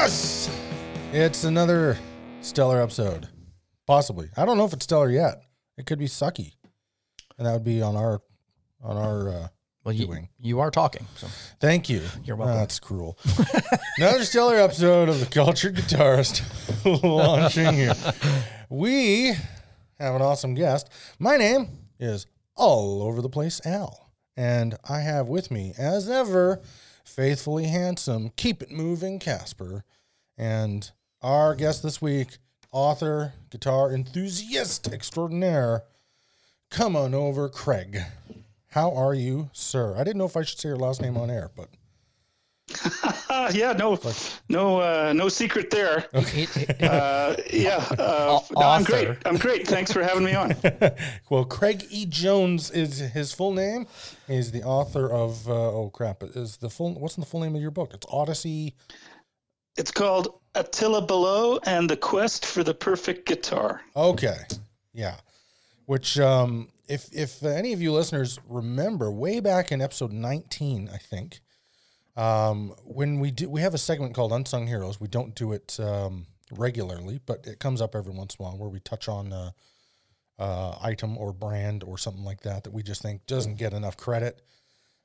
Yes! It's another stellar episode. Possibly. I don't know if it's stellar yet. It could be sucky. And that would be on our on our uh Well, you, doing. you are talking. So Thank you. You're welcome. That's cruel. Another stellar episode of the Cultured Guitarist launching here. We have an awesome guest. My name is all over the place Al, and I have with me, as ever, faithfully handsome, keep it moving Kasper, and our guest this week, author, guitar enthusiast extraordinaire. Come on over, Craig. How are you, sir? I didn't know if I should say your last name on air, but yeah, no, no, uh, no secret there. Uh, yeah, uh, no, I'm great. I'm great. Thanks for having me on. well, Craig E. Jones is his full name. He's the author of uh, oh crap, is the full what's the full name of your book? It's Odyssey. It's called Attila Balogh and the Quest for the Perfect Guitar. Okay, yeah. Which, um, if if any of you listeners remember, way back in episode nineteen, I think, um, when we do, we have a segment called Unsung Heroes. We don't do it um, regularly, but it comes up every once in a while where we touch on a, uh, item or brand or something like that that we just think doesn't get enough credit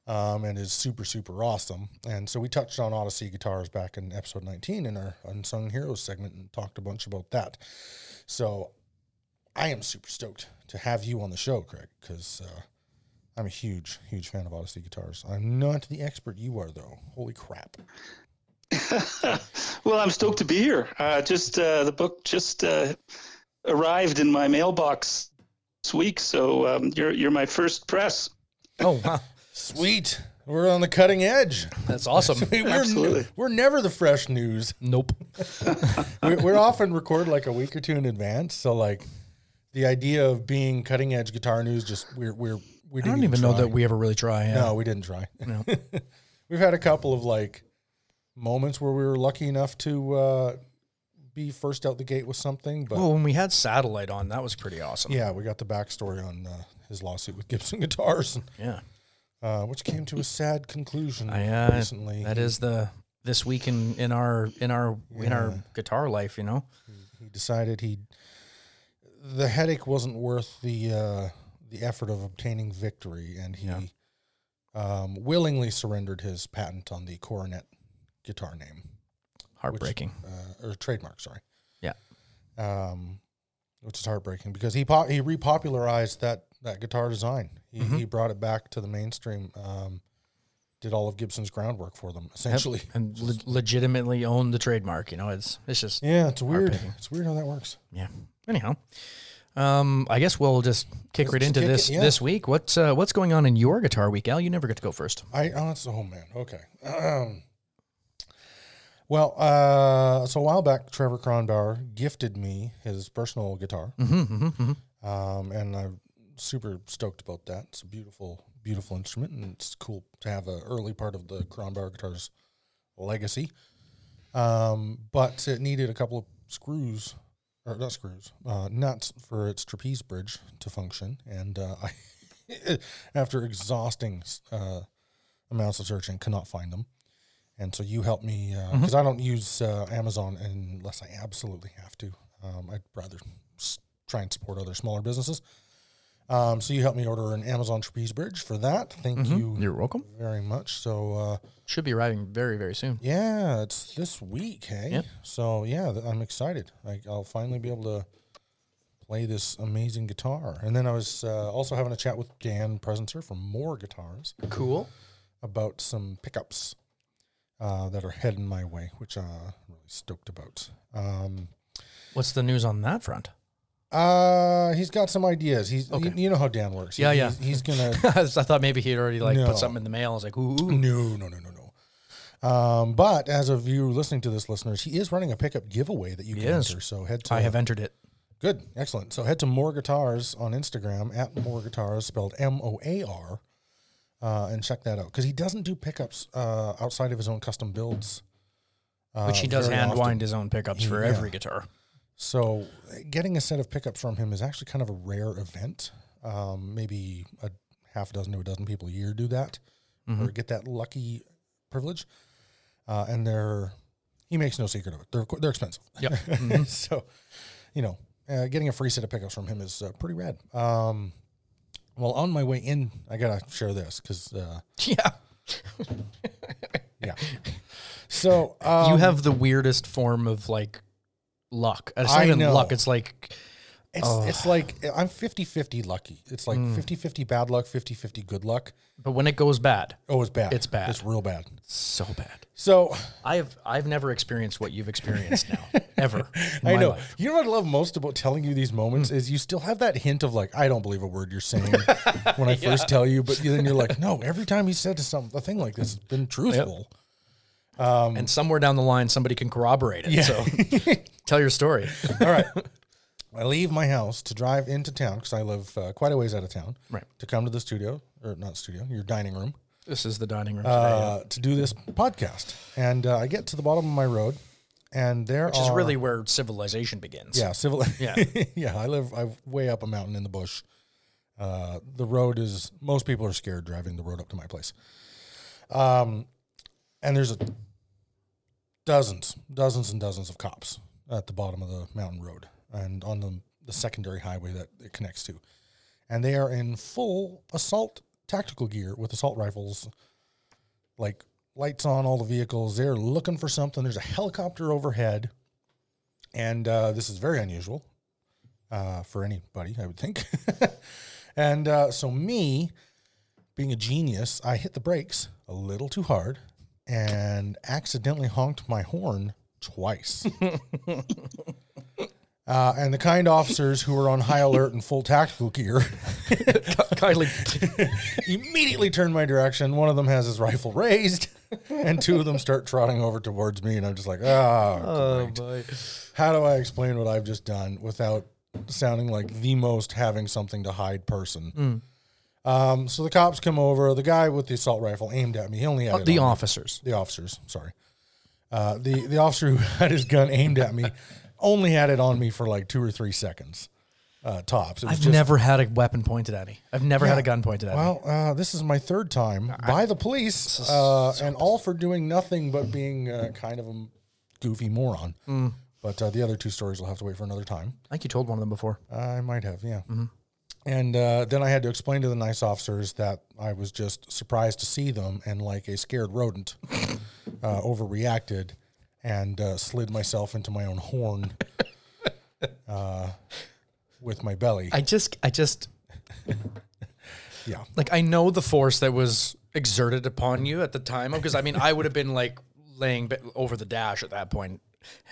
um, and is super super awesome. And so we touched on Odyssey guitars back in episode nineteen in our Unsung Heroes segment and talked a bunch about that. So I am super stoked to have you on the show, Craig, because uh, I'm a huge, huge fan of Odyssey guitars. I'm not the expert you are, though. Holy crap! well, I'm stoked to be here. Uh, just uh, the book just uh, arrived in my mailbox this week, so um, you're you're my first press. oh, wow. Sweet, we're on the cutting edge. That's awesome. we're, Absolutely. we're never the fresh news. nope. we, we're often record like a week or two in advance, so like the idea of being cutting edge guitar news just we're we're we I didn't don't even know that we ever really try. Yeah. No, we didn't try. No. We've had a couple of like moments where we were lucky enough to uh, be first out the gate with something, but Well, when we had Satellite on, that was pretty awesome. yeah, we got the backstory on uh, his lawsuit with Gibson Guitars, And, Yeah. Uh, which came to a sad conclusion I, uh, recently. That is the this week in, in our in our in our guitar life, you know. he decided he the headache wasn't worth the uh, the effort of obtaining victory, and he Yeah. um, willingly surrendered his patent on the Coronet guitar name. Heartbreaking. uh, or trademark, sorry. Yeah. Um, which is heartbreaking because he po- he repopularized that that guitar design. He, Mm-hmm. he brought it back to the mainstream. Um, did all of Gibson's groundwork for them essentially. and le- legitimately own the trademark, you know. It's it's just Yeah, it's weird. It's weird how that works. Yeah. Anyhow, um, I guess we'll just kick Let's right just into kick this it, yeah. this week. What's uh, what's going on in your guitar week, Al? You never get to go first. I oh, that's oh man. Okay. Um, well, uh, so a while back, Trevor Kronbauer gifted me his personal guitar. Mm-hmm, mm-hmm, mm-hmm. um, and I'm super stoked about that. It's a beautiful, beautiful instrument, and it's cool to have an early part of the Kronbauer guitar's legacy. Um, but it needed a couple of screws, or not screws, uh, nuts for its trapeze bridge to function, and uh, I, after exhausting uh, amounts of searching, could not find them. And so you helped me because I don't use uh, Amazon unless I absolutely have to. Um, I'd rather s- try and support other smaller businesses. Um, so you helped me order an Amazon trapeze bridge for that. Thank you You're welcome. very much. So uh, Should be arriving very very soon. yeah, it's this week, hey. Yep. So yeah, th- I'm excited. I, I'll finally be able to play this amazing guitar. And then I was uh, also having a chat with Dan Presenter from Moar Guitars Cool. about some pickups uh, that are heading my way, which I'm really stoked about. Um, What's the news on that front? uh, he's got some ideas. He's Okay. you, you know how Dan works. He- Yeah, yeah. He's, he's gonna I thought maybe he'd already like No. put something in the mail. I was like, ooh, ooh. no, no, no, no, no. Um, but as of you listening to this, listeners, he is running a pickup giveaway that you He can is. enter. So head to I have entered it. Good, excellent. So head to Moar Guitars on Instagram at Moar Guitars, spelled M O A R, uh, and check that out because he doesn't do pickups uh, outside of his own custom builds. Uh, Which he does hand often. wind his own pickups for Yeah. every guitar. So getting a set of pickups from him is actually kind of a rare event. Um, maybe a half a dozen to a dozen people a year do that or get that lucky privilege. Uh, and they're he makes no secret of it. They're they're expensive. Yep. so, you know, uh, getting a free set of pickups from him is uh, pretty rad. Um, well, on my way in, I gotta share this because uh, Yeah. yeah. So um, you have the weirdest form of like luck. I know. luck. It's like it's it's like I'm 50-50 lucky. It's like 50-50 bad luck, 50-50 good luck. but when it goes bad, Oh, it's bad. It's bad. It's real bad. so bad. So I've I've never experienced what you've experienced now ever. I know. life. You know what I love most about telling you these moments Hmm. is you still have that hint of like, I don't believe a word you're saying when I first tell you, but then you're like, no, every time he said some a thing like this, it's been truthful. and somewhere down the line, somebody can corroborate it. So tell your story. All right. I leave my house to drive into town because I live uh, quite a ways out of town. Right. To come to the studio, or not studio, your dining room, This is the dining room today. uh, to do this podcast. And uh, I get to the bottom of my road, and there which are is really where civilization begins. Yeah, civil. Yeah. yeah. I live. I way up a mountain in the bush. Uh, the road is. Most people are scared driving the road up to my place. Um, and there's a dozens, dozens and dozens of cops at the bottom of the mountain road and on the the secondary highway that it connects to, and they are in full assault tactical gear with assault rifles, like lights on all the vehicles. They're looking for something. There's a helicopter overhead and uh, this is very unusual uh, for anybody, I would think. and uh, so, me being a genius, I hit the brakes a little too hard and accidentally honked my horn twice. Uh, and the kind officers who were on high alert and full tactical gear Kindly. immediately turn my direction. One of them has his rifle raised, and two of them start trotting over towards me. And I'm just like, oh, great. boy. How do I explain what I've just done without sounding like the most having something to hide person? Um, so the cops come over. The guy with the assault rifle aimed at me. He only had it The on me. officers. the officers. Sorry, uh, the the officer who had his gun aimed at me only had it on me for like two or three seconds, uh, tops. I've just- never had a weapon pointed at me. I've never had a gun pointed at me. Well, uh, this is my third time by the police, uh, and all for doing nothing but being uh, kind of a goofy moron. Mm. But uh, the other two stories will have to wait for another time. I think you told one of them before. I might have, yeah. And uh, then I had to explain to the nice officers that I was just surprised to see them and, like a scared rodent, uh, overreacted and uh, slid myself into my own horn uh, with my belly. I just, I just, yeah. like, I know the force that was exerted upon you at the time. Because I mean, I would have been like laying over the dash at that point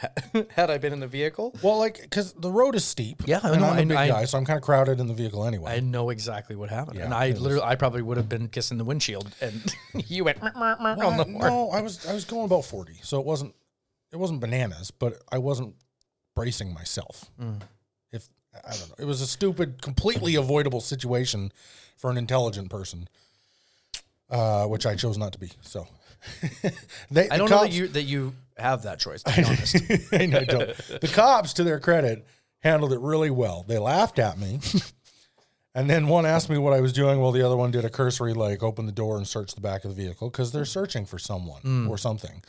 had I been in the vehicle. Well, like, because the road is steep. Yeah, I and know, I'm a big I- guy, so I'm kind of crowded in the vehicle anyway. I know exactly what happened, and I it was- literally, I probably would have been kissing the windshield, and you went Well, on the I- horn. no, I was I was going about forty, so it wasn't it wasn't bananas, but I wasn't bracing myself. Mm. If I don't know, it was a stupid, completely avoidable situation for an intelligent person, uh, which I chose not to be. So they, I don't know that you that you have that choice. To be honest, I know, I don't. The cops, to their credit, handled it really well. They laughed at me. And then one asked me what I was doing while the other one did a cursory, like open the door and search the back of the vehicle because they're searching for someone or something.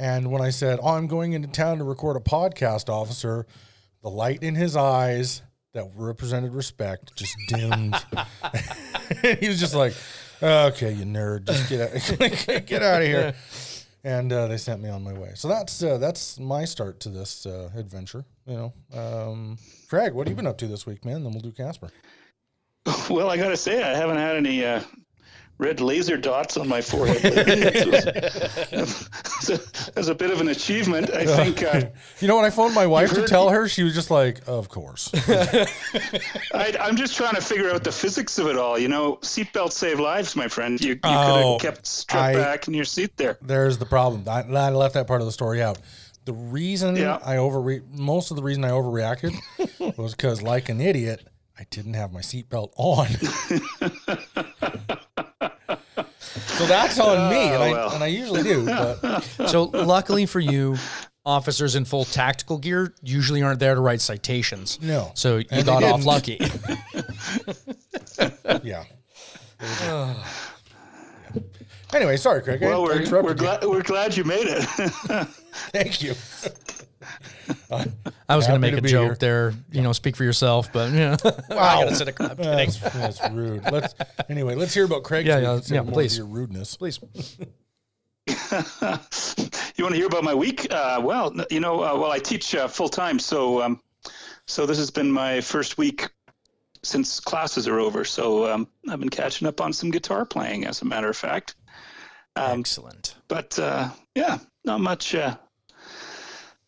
And when I said, Oh, I'm going into town to record a podcast, officer, the light in his eyes that represented respect just dimmed. he was just like, Okay, you nerd, just get out, get out of here and uh, they sent me on my way. So that's uh, that's my start to this uh, adventure. You know, um, Craig, what have you been up to this week, man? Then we'll do Kasper. Well, I gotta say, I haven't had any uh, red laser dots on my forehead. That's a, bit of an achievement, I think. Uh, You know, when I phoned my wife to tell her, she was just like, "Of course." I, I'm just trying to figure out the physics of it all. You know, seatbelts save lives, my friend. You, you Oh, could have kept strapped back in your seat there. There's the problem. I, I left that part of the story out. The reason Yeah. I overre most of the reason I overreacted was because, like an idiot, I didn't have my seatbelt on. So that's on me, oh, and I Oh, well. and I usually do. But so luckily for you, officers in full tactical gear usually aren't there to write citations. No. so you And got off lucky. yeah. Yeah. Anyway, sorry, Craig. Well, we're, we're glad we're glad you made it. Thank you. I was going to make a joke here. there. You know, speak for yourself, but yeah. I gotta sit. I'm kidding. That's, that's rude. Let's anyway. Let's hear about Craig. Yeah, so yeah, yeah, please. Your rudeness. Please. you want to hear about my week? Uh, well, you know, uh, well, I teach uh, full time, so um, so this has been my first week since classes are over. So um, I've been catching up on some guitar playing, as a matter of fact. Um, Excellent. but uh, yeah, not much.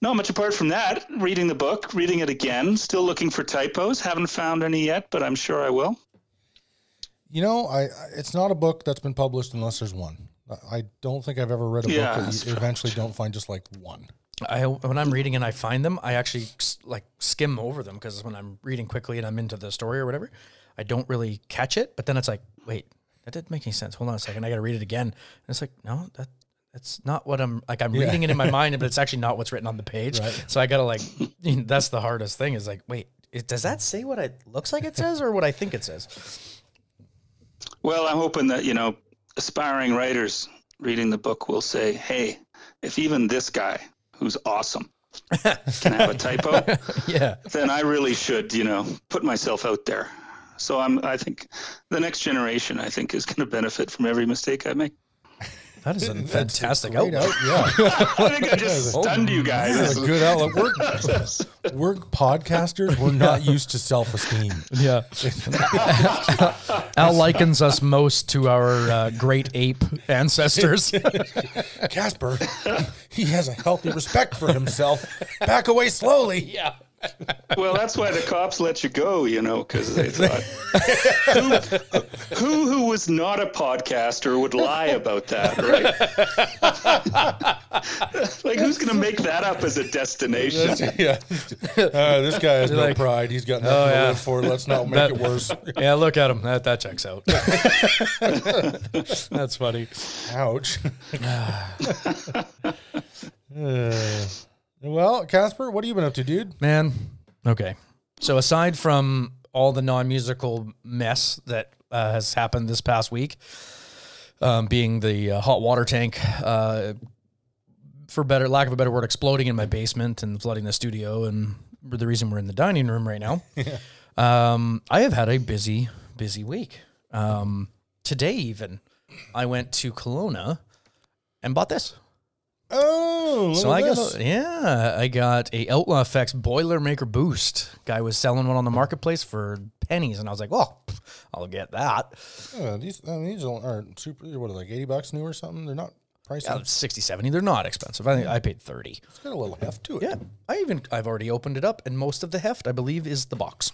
Not much apart from that. Reading the book, reading it again. Still looking for typos. Haven't found any yet, but I'm sure I will. You know, I I- it's not a book that's been published unless there's one. I- I don't think I've ever read a Yeah, book that you eventually don't find just like one. I when I'm reading and I find them, I actually like skim over them because when I'm reading quickly and I'm into the story or whatever, I don't really catch it. But then it's like, wait, that didn't make any sense. Hold on a second, I got to read it again. And it's like, no, that that's not what I'm like. I'm reading it in my mind, but it's actually not what's written on the page. Right. So I gotta like, that's the hardest thing. Is like, wait, it, does that say what it looks like it says or what I think it says? Well, I'm hoping that, you know, aspiring writers reading the book will say, hey, if even this guy, who's awesome, can have a typo, yeah. then I really should, you know, put myself out there. So I'm, I think the next generation, I think, is going to benefit from every mistake I make. That is a fantastic Great outlook. out, yeah. I think I just stunned you guys. That's a good outlook. We're, we're podcasters. We're not used to self esteem. Yeah. Al likens us most to our uh, great ape ancestors. Kasper, he has a healthy respect for himself. Back away slowly. yeah. Well, that's why the cops let you go, you know, because they thought who, who who was not a podcaster would lie about that, right? like, who's going to make that up as a destination? yeah. Uh, this guy has no like- pride. He's got nothing Oh, to live for. Let's not make That- it worse. Yeah, look at him. That that checks out. That's funny. Ouch. Uh, well, Kasper, what have you been up to, dude? Man. Okay. So aside from all the non-musical mess that uh, has happened this past week, um, being the uh, hot water tank, uh, for better lack of a better word, exploding in my basement and flooding the studio, and the reason we're in the dining room right now. um, I have had a busy, busy week. Um, today, even, I went to Kelowna and bought this. Oh, So I this. got a, yeah, I got a Outlaw Effects Boilermaker boost. Guy was selling one on the marketplace for pennies, and I was like, "Well, I'll get that." Yeah, these, I mean, these aren't super. What are they, like eighty bucks new or something? They're not pricey. Yeah, 60, 70. They're not expensive. I think I paid thirty. It's got a little heft to it. Yeah, I even I've already opened it up, and most of the heft, I believe, is the box.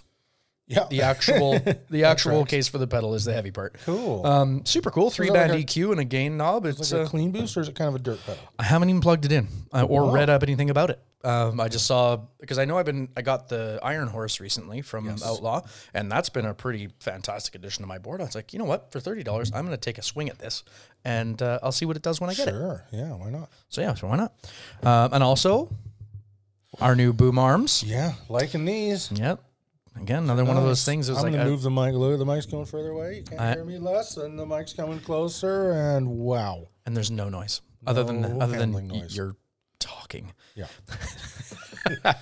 Yeah. The actual the actual case for the pedal is the heavy part. cool. Um, super cool. Three band like a- EQ and a gain knob. It's Is it uh, a clean boost or is it kind of a dirt pedal? I haven't even plugged it in uh, or Wow. read up anything about it. Um, I just saw because I know I've been I got the Iron Horse recently from Outlaw, and that's been a pretty fantastic addition to my board. I was like, you know what, for thirty dollars, I'm going to take a swing at this, and uh, I'll see what it does when I get it. Sure. Yeah. Why not? So yeah, so why not? Um, and also, our new boom arms. Yeah. Liking these. Yep. Again, another one of those things. Is I'm like gonna I- move the mic. Look, the mic's going further away. You can't I- hear me less, and the mic's coming closer. And wow. and there's no noise other than No other than handling y- noise. you're talking. Yeah.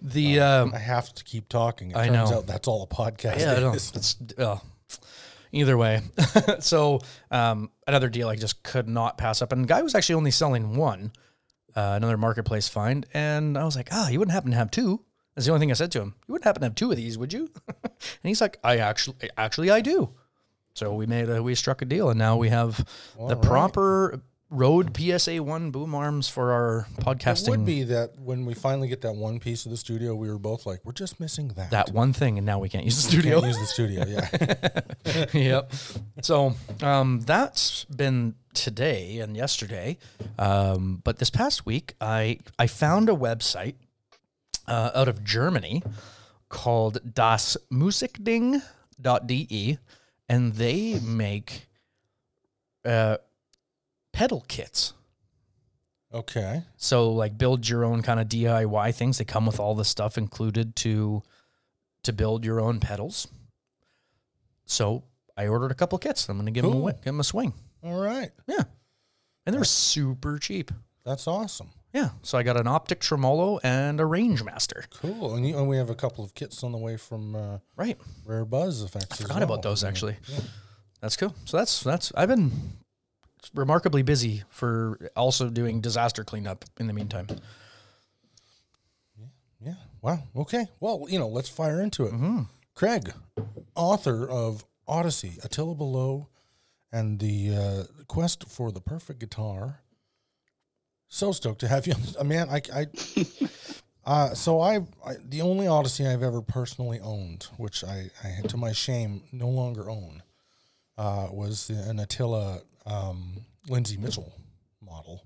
The um, I have to keep talking. It I turns know. out that's all a podcast Yeah, I is. It's well, either way. so um, another deal I just could not pass up, and the guy was actually only selling one, uh, another marketplace find, and I was like, ah, you wouldn't happen to have two. That's the only thing I said to him. You wouldn't happen to have two of these, would you? and he's like, I actually, actually, I do. So we made a, we struck a deal, and now we have the right. proper Rode PSA one boom arms for our It podcasting. would be that when we finally get that one piece of the studio, we were both like, we're just missing that. that one thing, and now we can't use the studio. Can't use the studio. Yeah. yep. So um, that's been today and yesterday. Um, but this past week, I I found a website uh, out of Germany called dasmusikding.de, and they make uh, pedal kits. okay. So like build your own kind of DIY things. They come with all the stuff included to to build your own pedals. So I ordered a couple kits. I'm gonna give them a give them a swing. All right. Yeah. And they're super cheap. That's awesome. Yeah. So I got an optic tremolo and a range master. Cool. And, you, and we have a couple of kits on the way from uh, Right. Rare Buzz effects. I Forgot about those actually. That's cool. So that's that's I've been remarkably busy for also doing disaster cleanup in the meantime. Yeah. Yeah. Wow. Okay. Well, you know, let's fire into it. Craig, author of Odyssey, Attila Balogh, and the uh, quest for the perfect guitar. So stoked to have you. Uh, man, I, I uh, so I, I, the only Odyssey I've ever personally owned, which I, I to my shame, no longer own, uh, was the, an Attila um, Lindsay Mitchell model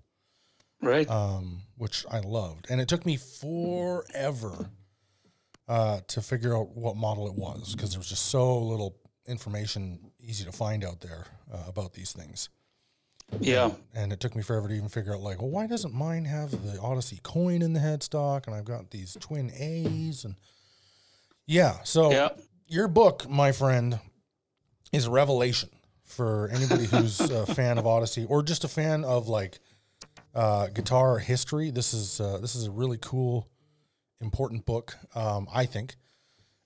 Right. um, which I loved. And it took me forever uh, to figure out what model it was because there was just so little information easy to find out there uh, about these things. Yeah. And it took me forever to even figure out, like, well, why doesn't mine have the Odyssey coin in the headstock? And I've got these twin A's. And yeah, so Yeah. your book, my friend, is a revelation for anybody who's a fan of Odyssey or just a fan of like uh, guitar history. This is uh, this is a really cool, important book. Um, I think.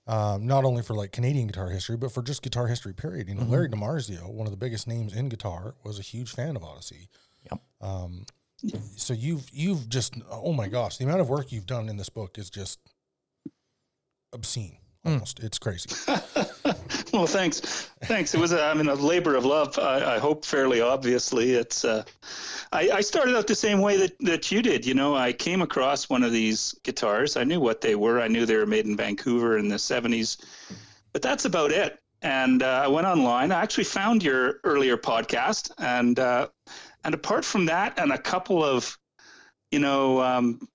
Um, not only for like Canadian guitar history, but for just guitar history. Period. You know, Larry DiMarzio, one of the biggest names in guitar, was a huge fan of Odyssey. Yep. Um, so you've you've just oh my gosh, the amount of work you've done in this book is just obscene. Almost, it's crazy. well, thanks. Thanks. It was, a, I mean, a labor of love. I, I hope fairly obviously. It's. Uh, I, I started out the same way that, that you did. You know, I came across one of these guitars. I knew what they were. I knew they were made in Vancouver in the '70s, but that's about it. And uh, I went online. I actually found your earlier podcast, and uh, and apart from that, and a couple of, you know, um,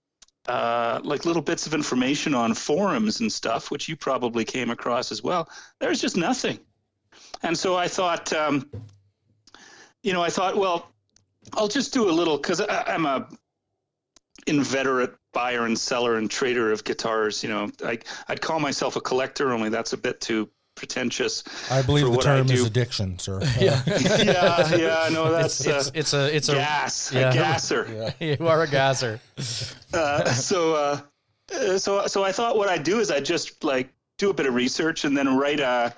uh, like little bits of information on forums and stuff, which you probably came across as well. There's just nothing. And so I thought, um, you know, I thought, well, I'll just do a little because I'm a inveterate buyer and seller and trader of guitars. You know, I, I'd call myself a collector, only that's a bit too pretentious. I believe for the what term is addiction, sir. Yeah. yeah, yeah, no, that's It's uh, it's a it's a gas, yeah. a gasser. Yeah. you are a gasser. uh, so uh, uh, so so I thought what I'd do is I'd just like do a bit of research and then write a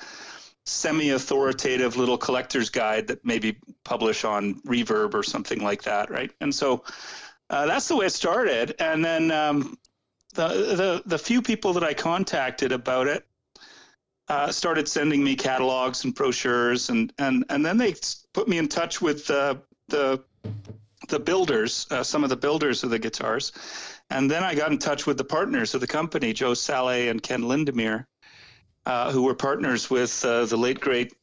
semi-authoritative little collector's guide that maybe publish on Reverb or something like that, right? And so uh, that's the way it started. And then um, the the the few people that I contacted about it uh, started sending me catalogs and brochures, and and and then they put me in touch with uh, the the builders, uh, some of the builders of the guitars. And then I got in touch with the partners of the company, Joe Saleh and Ken Lindemir, uh, who were partners with uh, the late great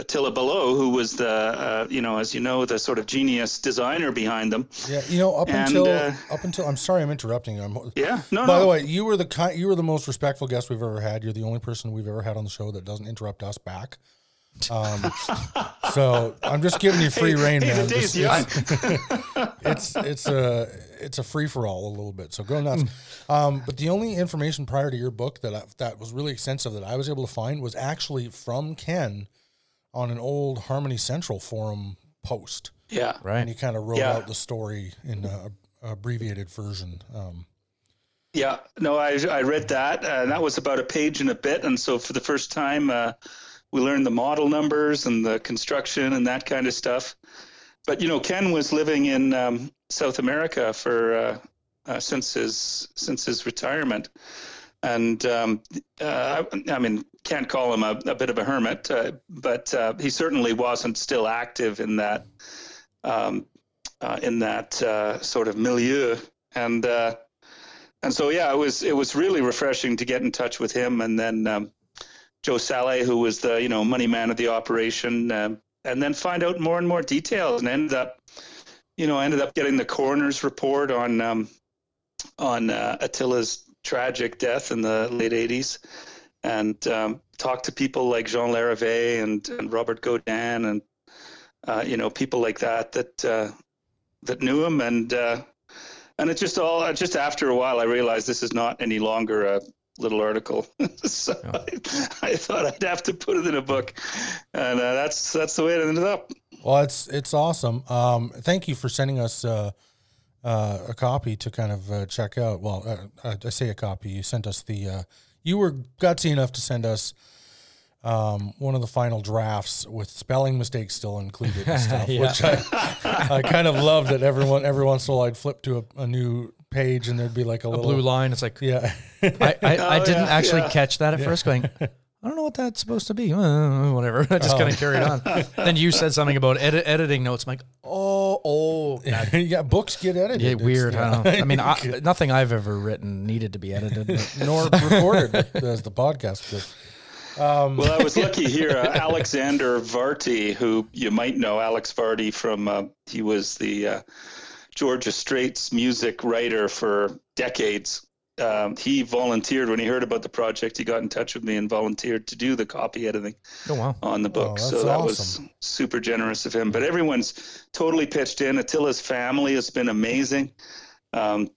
Attila Balogh, who was the, uh, you know, as you know, the sort of genius designer behind them. Yeah, you know, up And, until uh, up until I'm sorry, I'm interrupting. You. I'm, Yeah, no, by no. the way, you were the ki- you were the most respectful guest we've ever had. You're the only person we've ever had on the show that doesn't interrupt us back. Um, so I'm just giving you free reign, hey, man. the day's This- young. it's it's a it's a free for all a little bit. So go nuts. Um, but the only information prior to your book that I, that was really extensive that I was able to find was actually from Ken on an old Harmony Central forum post, yeah, Right. and he kind of wrote Yeah. out the story in a, a abbreviated version. Um, Yeah, no, I, I read that, and that was about a page and a bit. And so for the first time, uh, we learned the model numbers and the construction and that kind of stuff. But you know, Ken was living in um, South America for uh, uh, since his since his retirement, and um, uh, I, mean, can't call him a, a bit of a hermit, uh, but uh, he certainly wasn't still active in that um, uh, in that uh, sort of milieu. And uh, and so yeah, it was it was really refreshing to get in touch with him, and then um, Joe Saleh, who was the you know money man of the operation, um, and then find out more and more details, and ended up, you know, ended up getting the coroner's report on um, on Attila's tragic death in the late '80s, and um, talked to people like Jean Larrivée and, and Robert Godin, and uh, you know people like that that uh, that knew him, and uh, and it just all just after a while I realized this is not any longer a little article, so I, I thought I'd have to put it in a book, and uh, that's that's the way it ended up. Well, it's it's awesome. Um, thank you for sending us uh, uh, a copy to kind of uh, check out. Well, uh, I say a copy. You sent us the. Uh, you were gutsy enough to send us um, one of the final drafts with spelling mistakes still included and stuff, Yeah. which I, I kind of love that everyone every once in a while I'd flip to a, a new page and there'd be like a, A little blue line. It's like Yeah, I, I, I Oh, didn't yeah, actually yeah. catch that at first. Going, I don't know what that's supposed to be. Uh, whatever. I just kind of carried on. then you said something about edit, editing notes. I'm like, oh, oh, God. yeah. Books get edited. Yeah, weird. yeah. I don't know. I mean, I, nothing I've ever written needed to be edited. but- nor recorded as the podcast did. Well, I was lucky here. Uh, Alexander Varty, who you might know, Alex Varty from, uh, he was the uh, Georgia Straight's music writer for decades. Um, he volunteered when he heard about the project. He got in touch with me and volunteered to do the copy editing Oh wow. on the book. that's so that awesome. was super generous of him. But everyone's totally pitched in. Attila's family has been amazing. Um,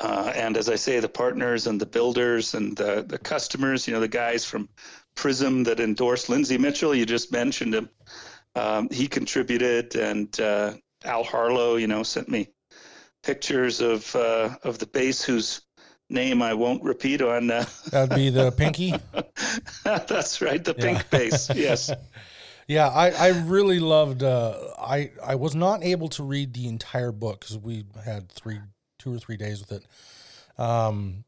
uh, and as I say, the partners and the builders and the, the customers, you know, the guys from Prism that endorsed Lindsay Mitchell, you just mentioned him. Um, he contributed, and uh, Al Harlow, you know, sent me pictures of uh, of the bass whose name I won't repeat on. Uh, That'd be the pinky. that's right, the Yeah. pink bass. Yes. Yeah, I, I really loved. Uh, I I was not able to read the entire book because we had three, two or three days with it. Um,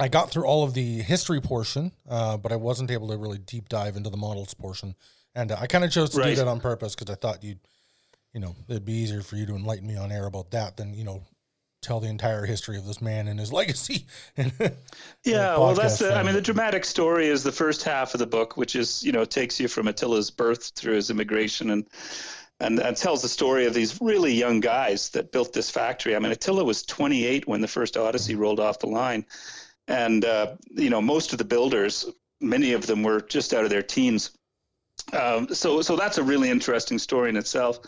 I got through all of the history portion, uh, but I wasn't able to really deep dive into the models portion. And uh, I kind of chose to do that on purpose because I thought you'd, you know, it'd be easier for you to enlighten me on air about that than you know, tell the entire history of this man and his legacy. Yeah, well, that's the, I mean, the dramatic story is the first half of the book, which is, you know, takes you from Attila's birth through his immigration and, and, and tells the story of these really young guys that built this factory. I mean, Attila was 28 when the first Odyssey rolled off the line. And, uh, you know, most of the builders, many of them were just out of their teens. Um, so, so that's a really interesting story in itself.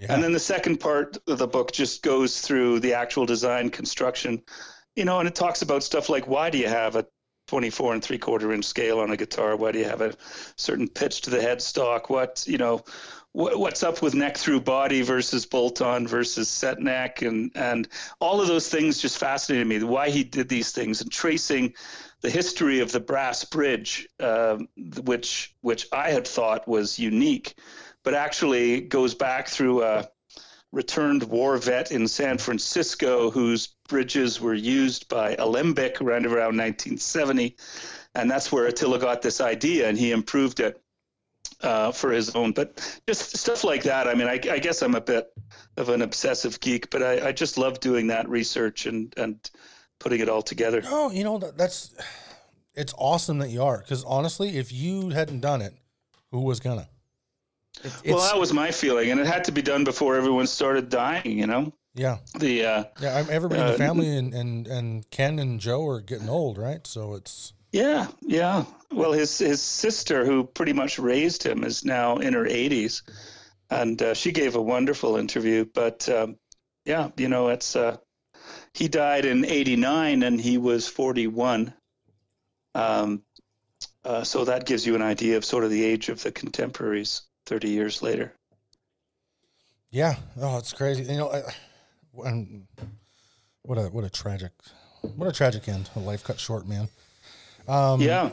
Yeah. And then the second part of the book just goes through the actual design, construction, you know, and it talks about stuff like why do you have a 24 and three quarter inch scale on a guitar? Why do you have a certain pitch to the headstock? What, you know, wh- what's up with neck through body versus bolt on versus set neck? And, and all of those things just fascinated me, why he did these things and tracing the history of the brass bridge, um, which, which I had thought was unique but actually goes back through a returned war vet in San Francisco whose bridges were used by Alembic around around 1970. And that's where Attila got this idea and he improved it uh, for his own. But just stuff like that. I mean, I, I guess I'm a bit of an obsessive geek, but I, I just love doing that research and, and putting it all together. No, you know that, that's it's awesome that you are because honestly, if you hadn't done it, who was gonna? It- Well, that was my feeling, and it had to be done before everyone started dying. You know, Yeah, the uh, yeah. Everybody in the Uh, family and, and and Ken and Joe are getting old, right? So it's Yeah, yeah. Well, his his sister, who pretty much raised him, is now in her 80s, and uh, she gave a wonderful interview. But um, yeah, you know, it's uh, he died in '89 and he was 41. Um, uh, so that gives you an idea of sort of the age of the contemporaries 30 years later. yeah. Oh, it's crazy. You know, I, and what a what a tragic what a tragic end. A life cut short, man. Um, yeah,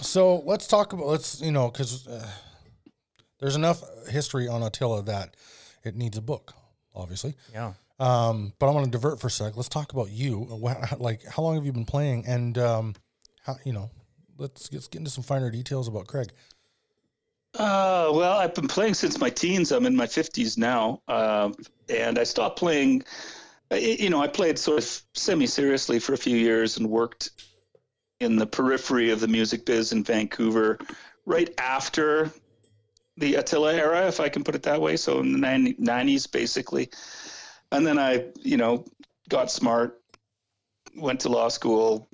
So let's talk about let's you know because uh, there's enough history on Attila that it needs a book, obviously. yeah. Um, but I want to divert for a sec. Let's talk about you. Like, how long have you been playing? And um, how you know, let's let's get into some finer details about Craig. Uh, well, I've been playing since my teens. I'm in my 50s now, um, and I stopped playing. uh, You know, I played sort of semi-seriously for a few years and worked in the periphery of the music biz in Vancouver, right after the Attila era, if I can put it that way. So in the 90, 90s, basically, and then I, you know, got smart, went to law school,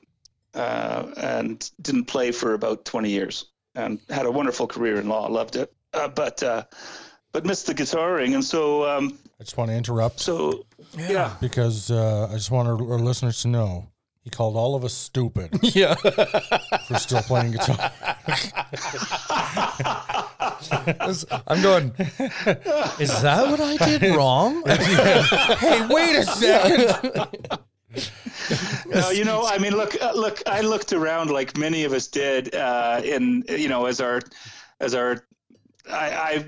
uh, and didn't play for about 20 years and had a wonderful career in law. Loved it, uh, but uh, but missed the guitaring, and so um, I just want to interrupt so yeah. because uh, I just want our, our listeners to know he called all of us stupid Yeah. for still playing guitar. I'm going. Is that what I did wrong? hey, wait a second. no, you know, I mean, look, uh, look, I looked around like many of us did, uh, in you know, as our, as our, I,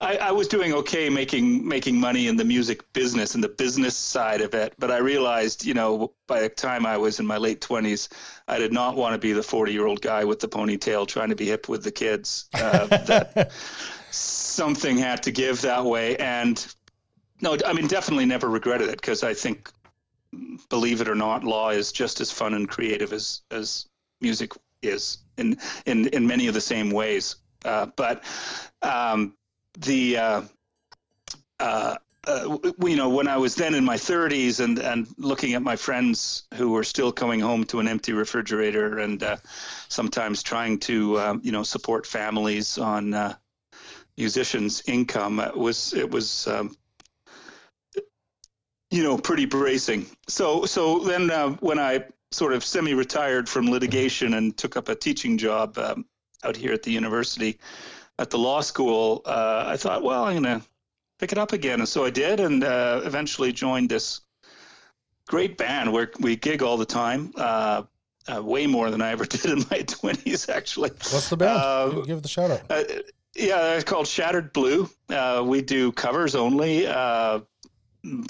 I I, was doing okay making making money in the music business and the business side of it, but I realized, you know, by the time I was in my late twenties, I did not want to be the forty year old guy with the ponytail trying to be hip with the kids. Uh, that something had to give that way, and no, I mean, definitely never regretted it because I think, believe it or not, law is just as fun and creative as as music is in in in many of the same ways. Uh, but um, the uh, uh, uh, you know when I was then in my 30s and and looking at my friends who were still coming home to an empty refrigerator and uh, sometimes trying to um, you know support families on uh, musicians' income it was it was um, you know pretty bracing. So so then uh, when I sort of semi-retired from litigation and took up a teaching job um, out here at the university at the law school, uh, I thought, well, I'm going to pick it up again. And so I did, and uh, eventually joined this great band where we gig all the time. Uh, uh way more than I ever did in my 20s, actually. What's the band? Uh, Give the shout out. Uh, yeah, it's called Shattered Blue. we do covers only,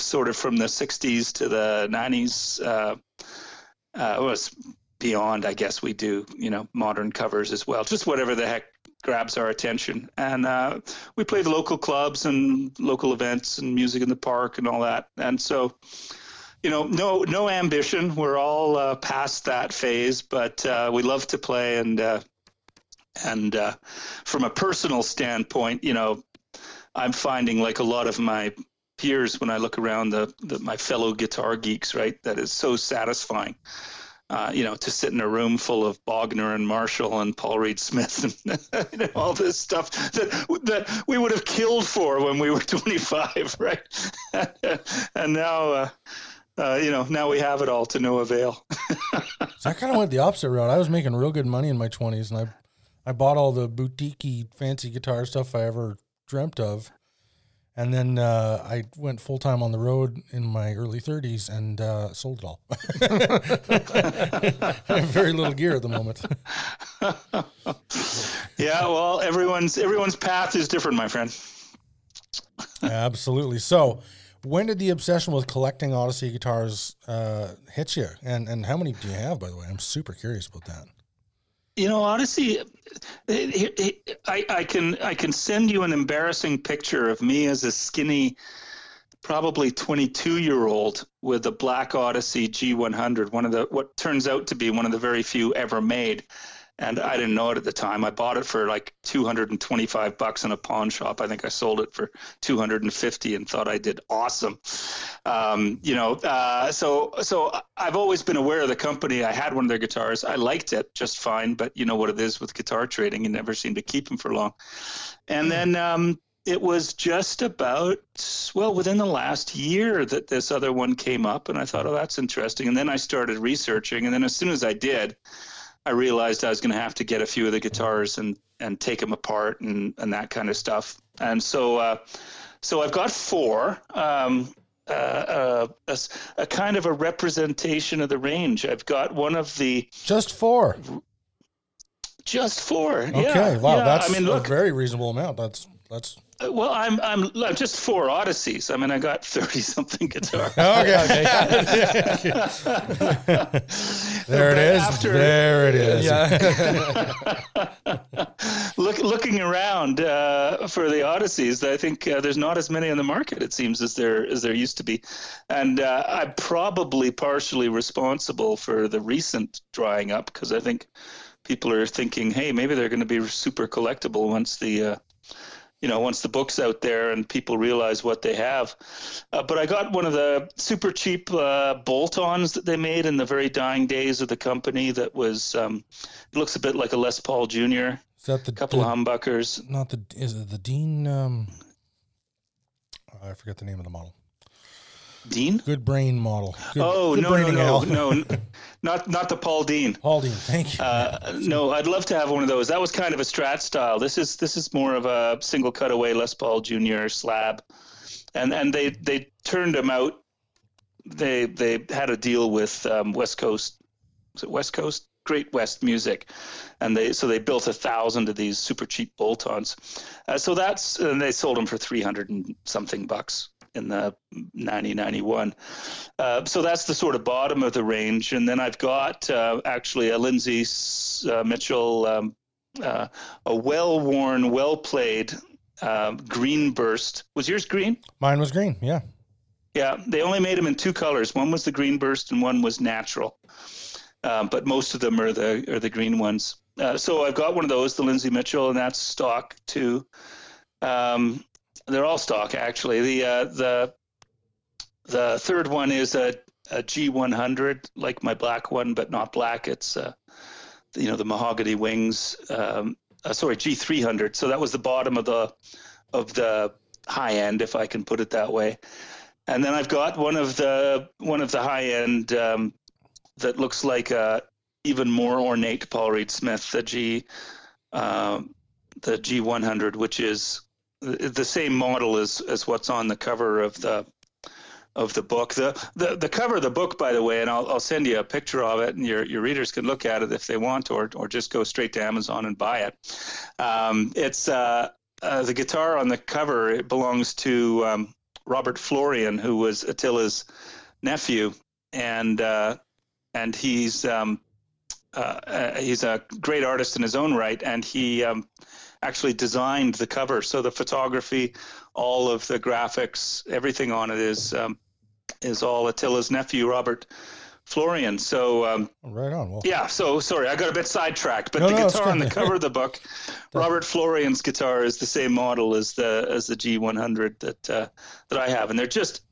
sort of from the 60s to the 90s. Uh, it was beyond, I guess we do, you know, modern covers as well. Just whatever the heck grabs our attention. And uh, we play the local clubs and local events and music in the park and all that. And so, you know, no no ambition. We're all uh, past that phase, but uh, we love to play. And uh, and uh, from a personal standpoint, you know, I'm finding like a lot of my peers when I look around the, the my fellow guitar geeks, right, that is so satisfying uh, you know, to sit in a room full of Bogner and Marshall and Paul Reed Smith and you know, all this stuff that that we would have killed for when we were 25, right? and now, uh, uh, you know, now we have it all to no avail. so I kind of went the opposite route. I was making real good money in my 20s, and I I bought all the boutique fancy guitar stuff I ever dreamt of. And then uh, I went full time on the road in my early 30s and uh, sold it all. I have very little gear at the moment. yeah, well, everyone's everyone's path is different, my friend. Absolutely. So, when did the obsession with collecting Odyssey guitars uh, hit you? And and how many do you have, by the way? I'm super curious about that. You know, Odyssey, eh, eh, eh, I, I can I can send you an embarrassing picture of me as a skinny, probably 22 year old with a black Odyssey G100, one of the what turns out to be one of the very few ever made and I didn't know it at the time. I bought it for like 225 bucks in a pawn shop. I think I sold it for 250 and thought I did awesome. Um, you know, uh, so so I've always been aware of the company. I had one of their guitars. I liked it just fine, but you know what it is with guitar trading. You never seem to keep them for long. And hmm. then um, it was just about well within the last year that this other one came up, and I thought, oh, that's interesting. And then I started researching, and then as soon as I did. I realized I was going to have to get a few of the guitars and and take them apart and and that kind of stuff. And so uh, so I've got four. Um, uh, uh, a, a, kind of a representation of the range. I've got one of the just four. Just four. Okay. Yeah, wow. Yeah. That's I mean, look, a very reasonable amount. That's that's well, I'm I'm I'm just four Odysseys. I mean, I got thirty something guitars. okay, okay. there it is. After, there it is. Yeah. Look, looking around uh, for the Odysseys, I think uh, there's not as many on the market. It seems as there as there used to be, and uh, I'm probably partially responsible for the recent drying up because I think people are thinking, hey, maybe they're going to be super collectible once the uh, you know, once the book's out there and people realize what they have. Uh, but I got one of the super cheap uh, bolt-ons that they made in the very dying days of the company. That was, um, it looks a bit like a Les Paul Jr. Is that the couple the, of humbuckers? Not the is it the Dean? Um, I forget the name of the model. Dean? Good brain model. Good, oh good no, no, braining, no, no, not not the Paul Dean. Paul Dean, thank you. Uh, no, I'd love to have one of those. That was kind of a Strat style. This is this is more of a single cutaway Les Paul Junior slab, and and they they turned them out. They they had a deal with um, West Coast. Was it West Coast? Great West Music, and they so they built a thousand of these super cheap bolt-ons. Uh, so that's and they sold them for three hundred and something bucks in the 90 91 uh, so that's the sort of bottom of the range. And then i've got uh, actually a lindsay uh, mitchell um, uh, a well-worn well-played um, green burst. Was yours green? Mine was green. Yeah. yeah they only made them in two colors. One was the green burst and one was natural. Um, but most of them are the are the green ones. Uh, so i've got one of those the lindsay mitchell and that's stock too um, they're all stock actually. The uh, the the third one is a, a G100, like my black one, but not black. It's uh, you know the mahogany wings. Um, uh, sorry, G300. So that was the bottom of the of the high end, if I can put it that way. And then I've got one of the one of the high end um, that looks like a even more ornate Paul Reed Smith, the G um, the G100, which is the same model as as what's on the cover of the of the book. The, the the cover of the book, by the way, and I'll, I'll send you a picture of it, and your, your readers can look at it if they want, or or just go straight to Amazon and buy it. Um, it's uh, uh, the guitar on the cover. It belongs to um, Robert Florian, who was Attila's nephew, and uh, and he's um, uh, uh, he's a great artist in his own right, and he um, actually designed the cover. So the photography, all of the graphics, everything on it is um, is all Attila's nephew, Robert Florian. So um, Right on. Well, yeah, so sorry, I got a bit sidetracked, but No, the no, guitar on the cover of the book, Robert Florian's guitar is the same model as the as the G100 that uh, that I have, and they're just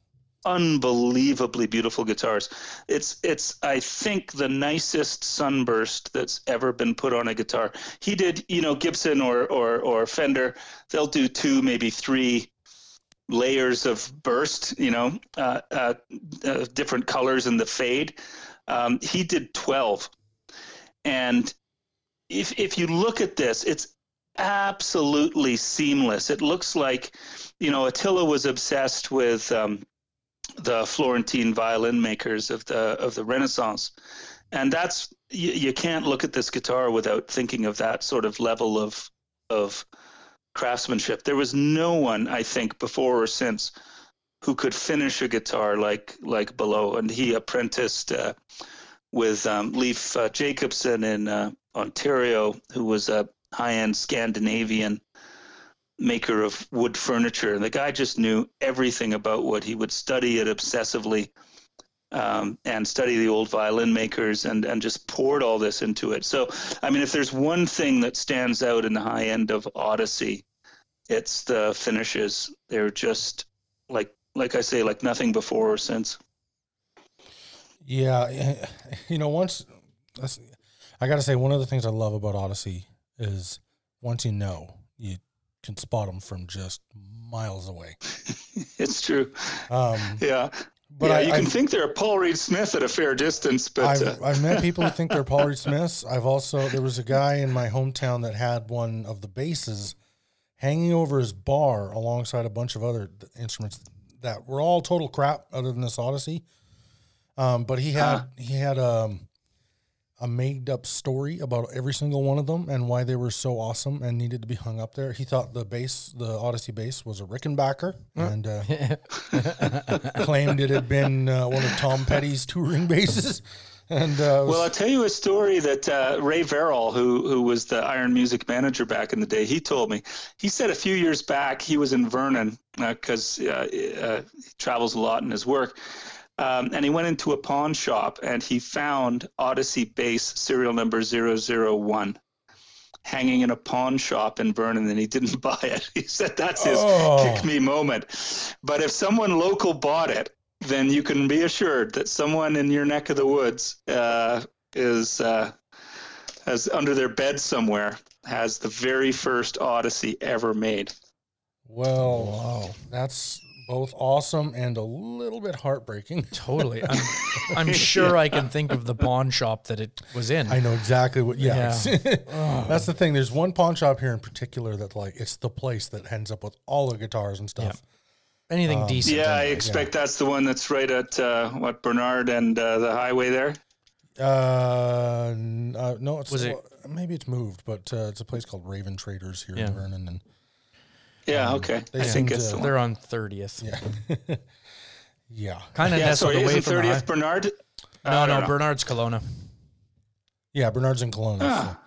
unbelievably beautiful guitars. It's it's I think the nicest sunburst that's ever been put on a guitar. He did, you know, Gibson or or or Fender, they'll do two, maybe three layers of burst, you know, uh, uh, uh, different colors in the fade. Um, he did 12. And if, if you look at this, it's absolutely seamless. It looks like, you know, Attila was obsessed with um, the Florentine violin makers of the of the Renaissance, and that's you, you can't look at this guitar without thinking of that sort of level of of craftsmanship. There was no one, I think, before or since, who could finish a guitar like like Balogh, and he apprenticed uh, with um, Leif uh, Jacobson in uh, Ontario, who was a high-end Scandinavian maker of wood furniture. And the guy just knew everything about wood. He would study it obsessively. Um, and study the old violin makers and, and just poured all this into it. So, I mean, if there's one thing that stands out in the high end of Odyssey, it's the finishes. They're just like, like I say, like nothing before or since. Yeah, you know, once I got to say, one of the things I love about Odyssey is once you know, can spot them from just miles away. It's true. Um, Yeah. but yeah, I, you can I've, think they're a Paul Reed Smith at a fair distance, but I've, uh, I've met people who think they're Paul Reed Smiths. I've also there was a guy in my hometown that had one of the basses hanging over his bar alongside a bunch of other instruments that were all total crap other than this Odyssey. Um, but he had Huh. he had um, a made up story about every single one of them and why they were so awesome and needed to be hung up there. He thought the bass, the Odyssey bass, was a Rickenbacker, and uh, claimed it had been uh, one of Tom Petty's touring basses. And uh, was- Well, I'll tell you a story that uh, Ray Verrill, who who was the Iron Music manager back in the day, he told me. He said a few years back he was in Vernon because uh, uh, he travels a lot in his work, um, and he went into a pawn shop and he found Odyssey bass serial number 001 hanging in a pawn shop in Vernon, and he didn't buy it. He said that's his Oh. kick me moment. But if someone local bought it, then you can be assured that someone in your neck of the woods uh, is uh, has under their bed somewhere has the very first Odyssey ever made. well, that's both awesome and a little bit heartbreaking. Totally. I'm, I'm sure I can think of the pawn shop that it was in. I know exactly what. Yeah, that's the thing. There's one pawn shop here in particular that like it's the place that ends up with all the guitars and stuff. Anything decent. Yeah, I anyway. expect that's the one that's right at uh, what Bernard and uh, the highway there. Uh, n- uh, no, it's Was it- well, maybe it's moved, but uh, it's a place called Raven Traders here Yeah. in Vernon, and Yeah, okay. they I think seem it's to- the. They're on 30th. yeah, yeah, Kind of Yeah, nestled sorry, away isn't from the thirtieth high- Bernard? No, no, know. Bernard's Kelowna. yeah. Bernard's in Kelowna. so- Ah.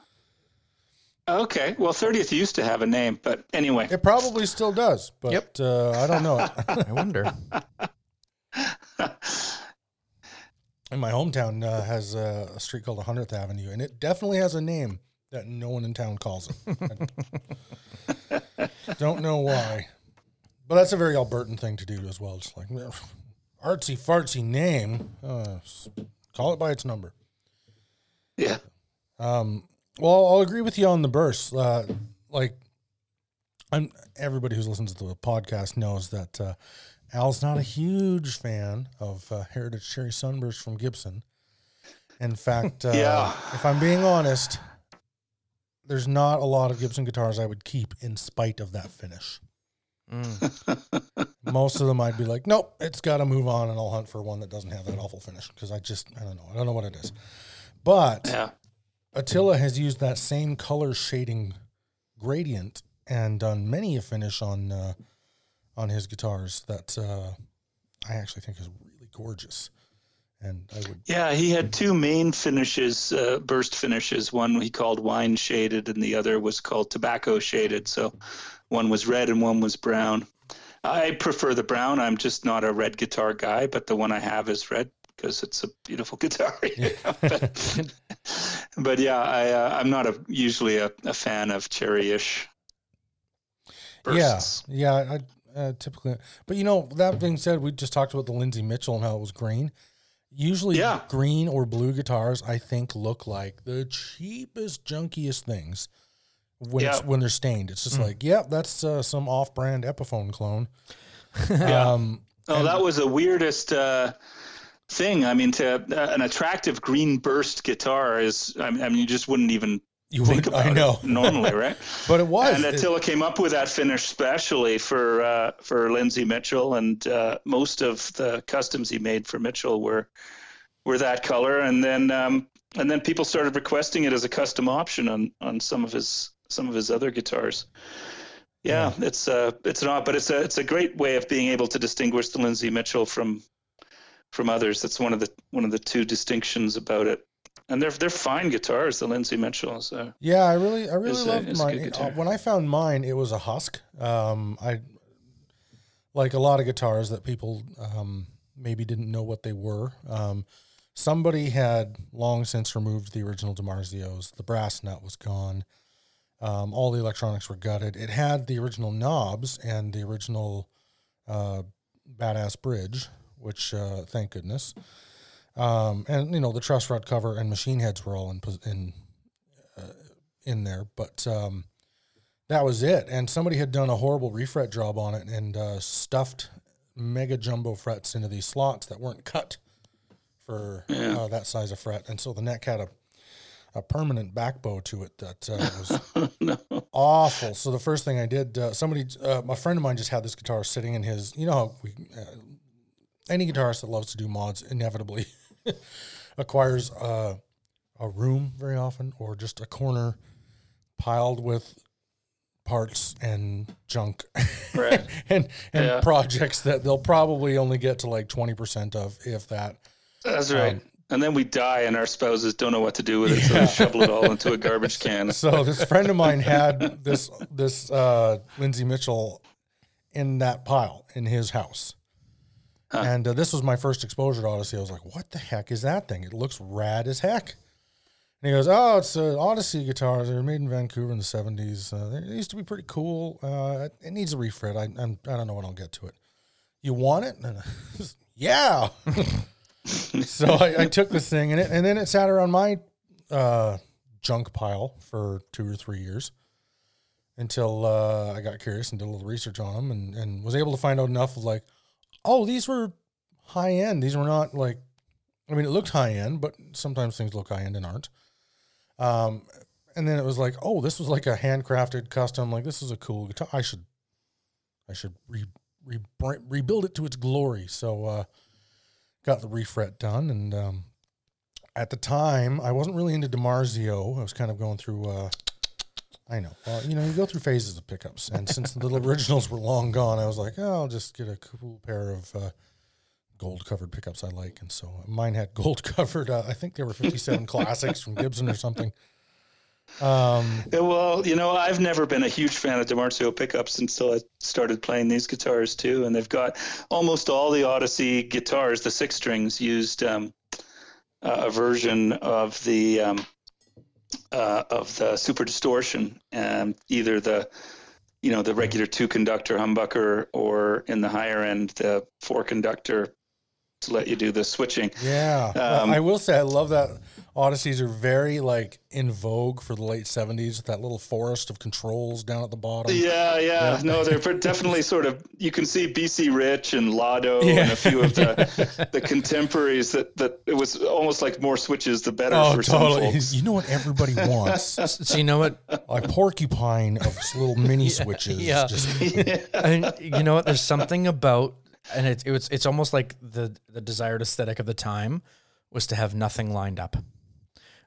Okay, well, thirtieth used to have a name, but anyway. It probably still does, but Yep. uh, I don't know. I wonder. and my hometown uh, has uh, a street called 100th Avenue, and it definitely has a name that no one in town calls it. Don't know why, but that's a very Albertan thing to do as well. Just like artsy fartsy name, uh, call it by its number. yeah. Um, well, I'll agree with you on the burst. Uh, like, I'm everybody who's listened to the podcast knows that uh, Al's not a huge fan of uh, Heritage Cherry Sunburst from Gibson. In fact, uh, Yeah. if I'm being honest, there's not a lot of Gibson guitars I would keep in spite of that finish. Mm. Most of them I'd be like, nope, it's got to move on, and I'll hunt for one that doesn't have that awful finish because I just I don't know, I don't know what it is. But Yeah. Attila has used that same color shading gradient and done many a finish on uh, on his guitars that uh, I actually think is really gorgeous. And I would Yeah, he had two main finishes, uh, burst finishes. One he called wine shaded, and the other was called tobacco shaded. So one was red and one was brown. I prefer the brown. I'm just not a red guitar guy, but the one I have is red because it's a beautiful guitar. you know, but, but yeah, I, uh, I'm not a, usually a, a fan of cherry-ish bursts. yeah yeah I uh, typically but you know that being said we just talked about the Lindsay Mitchell and how it was green. Usually Yeah. green or blue guitars I think look like the cheapest junkiest things when it's Yeah. when they're stained. It's just like, yep, that's uh, some off-brand Epiphone clone. Yeah. Um, Oh, that was the weirdest uh, thing. I mean, to uh, an attractive green burst guitar is, I mean, you just wouldn't even you think would, about I know, normally, right? but it was. and It- Attila came up with that finish specially for uh, for Lindsay Mitchell, and uh, most of the customs he made for Mitchell were were that color, and then um, and then people started requesting it as a custom option on on some of his some of his other guitars. Yeah, it's uh it's not, but it's a it's a great way of being able to distinguish the Lindsay Mitchell from from others. That's one of the one of the two distinctions about it. And they're they're fine guitars, the Lindsay Mitchell. So Yeah, I really, I really It's a- loved a mine. good It- guitar. uh, when I found mine, it was a husk. Um, I like a lot of guitars that people um, maybe didn't know what they were. Um, somebody had long since removed the original DiMarzios. The brass nut was gone. Um, all the electronics were gutted. It had the original knobs and the original uh, badass bridge, which uh, thank goodness. Um, and you know the truss rod cover and machine heads were all in in in there, but um, that was it. And somebody had done a horrible refret job on it and uh, stuffed mega jumbo frets into these slots that weren't cut for uh, that size of fret, and so the neck had a a permanent back bow to it that uh, was no. awful. So the first thing I did, uh, somebody, uh, my friend of mine, just had this guitar sitting in his. You know how we, uh, any guitarist that loves to do mods inevitably acquires uh, a room very often, or just a corner piled with parts and junk Right. and and Yeah. projects that they'll probably only get to like twenty percent of, if that. That's right. Um, and then we die, and our spouses don't know what to do with it, so Yeah. they shovel it all into a garbage can. So this friend of mine had this this uh, Lindsay Mitchell in that pile in his house. Huh. And uh, this was my first exposure to Odyssey. I was like, "What the heck is that thing? It looks rad as heck." And he goes, "Oh, it's an Odyssey guitar. They were made in Vancouver in the '70s. Uh, they used to be pretty cool. Uh, it needs a refret. I I'm, I don't know when I'll get to it. You want it? I- yeah." so I, I took this thing and it, and then it sat around my uh, junk pile for two or three years, until uh, I got curious and did a little research on them and, and was able to find out enough of like, oh, these were high end. These were not like, I mean, it looked high end, but sometimes things look high end and aren't. Um, and then it was like, oh, this was like a handcrafted custom. Like this is a cool guitar. I should, I should re, re, rebuild it to its glory. So, uh, got the refret done. And, um, at the time I wasn't really into DiMarzio. I was kind of going through, uh, I know. Well, you know, you go through phases of pickups, and since the little originals were long gone, I was like, oh, I'll just get a cool pair of uh, gold covered pickups I like, and so mine had gold covered. Uh, I think they were '57 classics from Gibson or something. Um, well, you know, I've never been a huge fan of DiMarzio pickups until I started playing these guitars too, and they've got almost all the Odyssey guitars, the six strings, used um, a version of the um, uh, of the super distortion, and either the you know the regular two conductor humbucker or in the higher end the four conductor to let you do the switching. Yeah, um, I will say I love that Odysseys are very like in vogue for the late seventies. with That little forest of controls down at the bottom. Yeah, yeah. yeah. No, they're definitely sort of. You can see BC Rich and Lado yeah. and a few of the the contemporaries that that it was almost like more switches the better oh, for totally. some folks. You know what everybody wants. so you know what? A porcupine of little mini switches. Yeah. Just... yeah. And you know what? There's something about and it's it was it's almost like the the desired aesthetic of the time was to have nothing lined up.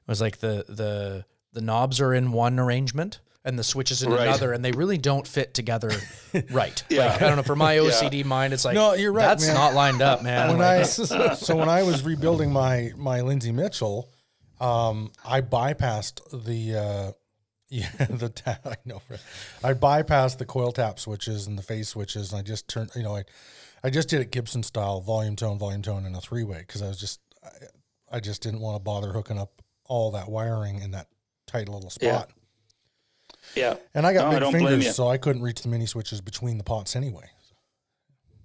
It was like the the the knobs are in one arrangement and the switches in right. another, and they really don't fit together right. yeah. Like I don't know. For my OCD yeah. mind, it's like no, you're right. That's man. not lined up, man. When I, so when I was rebuilding my my Lindsay Mitchell, um, I bypassed the. Uh, yeah, the ta- I know. I bypassed the coil tap switches and the phase switches, and I just turned. You know, I, I just did it Gibson style, volume tone, volume tone, and a three way because I was just, I, I just didn't want to bother hooking up all that wiring in that tight little spot. Yeah. yeah. And I got no, big I fingers, so I couldn't reach the mini switches between the pots anyway.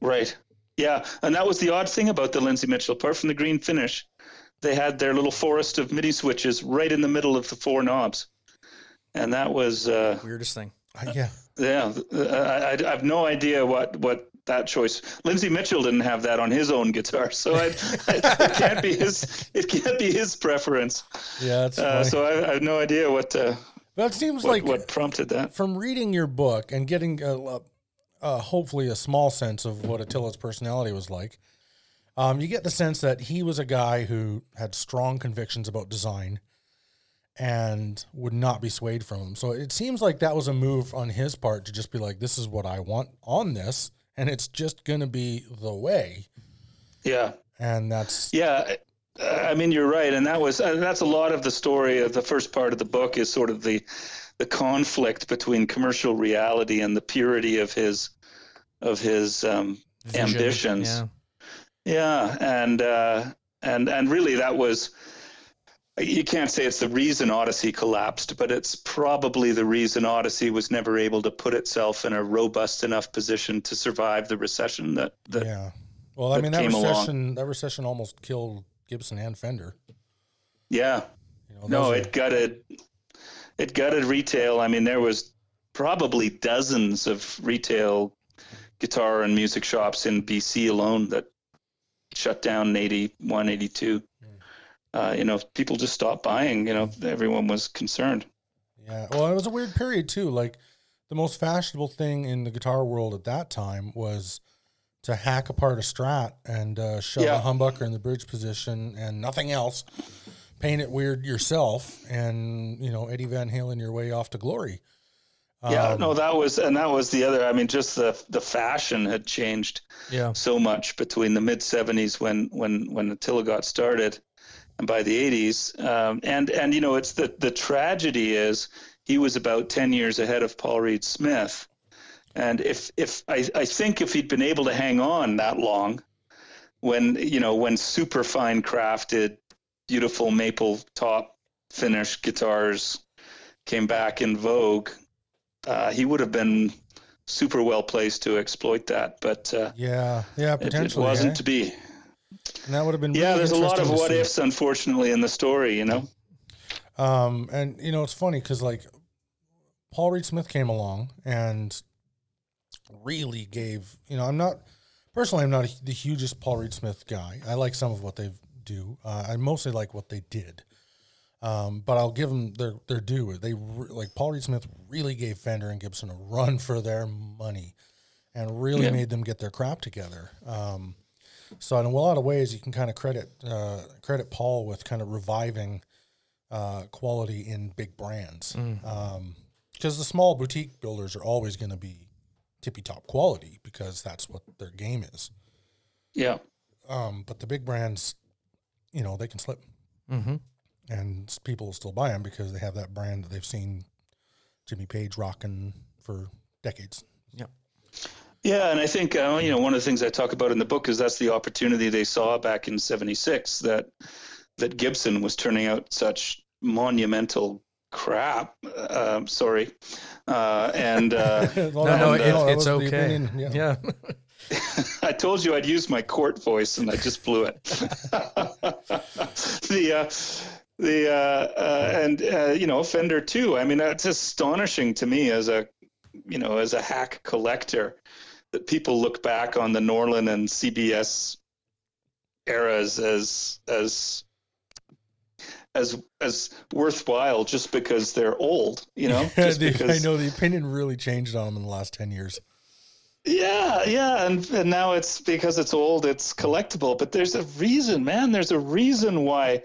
Right. Yeah. And that was the odd thing about the Lindsay Mitchell. Apart from the green finish, they had their little forest of mini switches right in the middle of the four knobs. And that was uh, weirdest thing. Uh, yeah. Yeah. I, I, have no idea what, what that choice. Lindsay Mitchell didn't have that on his own guitar, so I, I, it can't be his. It can't be his preference. Yeah, uh, so I, I, have no idea what. Uh, that seems what, like what prompted that. From reading your book and getting a, a, hopefully a small sense of what Attila's personality was like, um, you get the sense that he was a guy who had strong convictions about design and would not be swayed from them. So it seems like that was a move on his part to just be like, "This is what I want on this." And it's just going to be the way. Yeah. And that's Yeah, I mean you're right and that was that's a lot of the story of the first part of the book is sort of the the conflict between commercial reality and the purity of his of his um, ambitions. Yeah. Yeah, and uh, and and really that was you can't say it's the reason Odyssey collapsed, but it's probably the reason Odyssey was never able to put itself in a robust enough position to survive the recession that, that yeah. Well, I mean that recession along. that recession almost killed Gibson and Fender. Yeah. You know, no, it gutted it gutted retail. I mean, there was probably dozens of retail guitar and music shops in BC alone that shut down in 81, 82 uh, you know, people just stopped buying. You know, everyone was concerned. Yeah, well, it was a weird period too. Like the most fashionable thing in the guitar world at that time was to hack apart a Strat and uh, shove yeah. a humbucker in the bridge position and nothing else. Paint it weird yourself, and you know Eddie Van Halen your way off to glory. Yeah, um, no, that was and that was the other. I mean, just the the fashion had changed yeah. so much between the mid '70s when when when Attila got started, by the 80s. Um, and and you know, it's the the tragedy is he was about 10 years ahead of Paul Reed Smith. And if if I, I think if he'd been able to hang on that long, when you know when super fine crafted, beautiful maple top finish guitars came back in vogue, uh, he would have been super well placed to exploit that. But uh, yeah, yeah, potentially it, it wasn't eh? to be. And that would have been yeah. There's a lot of what ifs, unfortunately, in the story. You know. Um, and you know it's funny because like Paul Reed Smith came along and really gave, you know, I'm not personally, I'm not a, the hugest Paul Reed Smith guy. I like some of what they do. Uh, I mostly like what they did. Um, but I'll give them their their due. They re- like Paul Reed Smith really gave Fender and Gibson a run for their money, and really Yeah. made them get their crap together. Um, so in a lot of ways, you can kind of credit uh, credit Paul with kind of reviving uh, quality in big brands, because the small boutique builders are always going to be tippy top quality because that's what their game is. Yeah. Um, but the big brands, you know, they can slip Mm-hmm. and people will still buy them because they have that brand that they've seen Jimmy Page rocking for decades. Yeah, and I think uh, you know one of the things I talk about in the book is that's the opportunity they saw back in '76 that that Gibson was turning out such monumental crap. Uh, sorry, uh, and uh, Well, No, no, that- it, that it's okay. opinion, Yeah. I told you I'd use my court voice, and I just blew it. the uh, the uh, uh, and uh, you know Fender too. I mean, that's astonishing to me as a you know as a hack collector that people look back on the Norlin and CBS eras as as as as worthwhile just because they're old. You know, just The- I know the opinion really changed on them in the last 10 years. Yeah, yeah, and, and now it's because it's old, it's collectible. But there's a reason, man. There's a reason why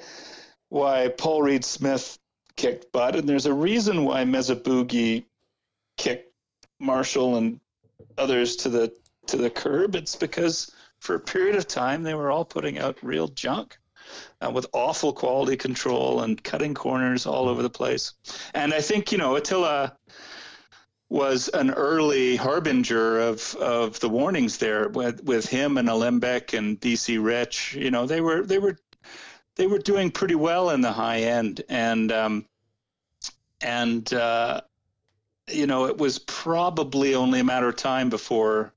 why Paul Reed Smith kicked butt, and there's a reason why Mesa Boogie kicked Marshall and others to the to the curb. It's because for a period of time they were all putting out real junk. Uh, with awful quality control and cutting corners all over the place, and I think you know Attila was an early harbinger of of the warnings there with with him and Alembic and BC Rich. You know, they were they were they were doing pretty well in the high end, and um, and uh, you know, it was probably only a matter of time before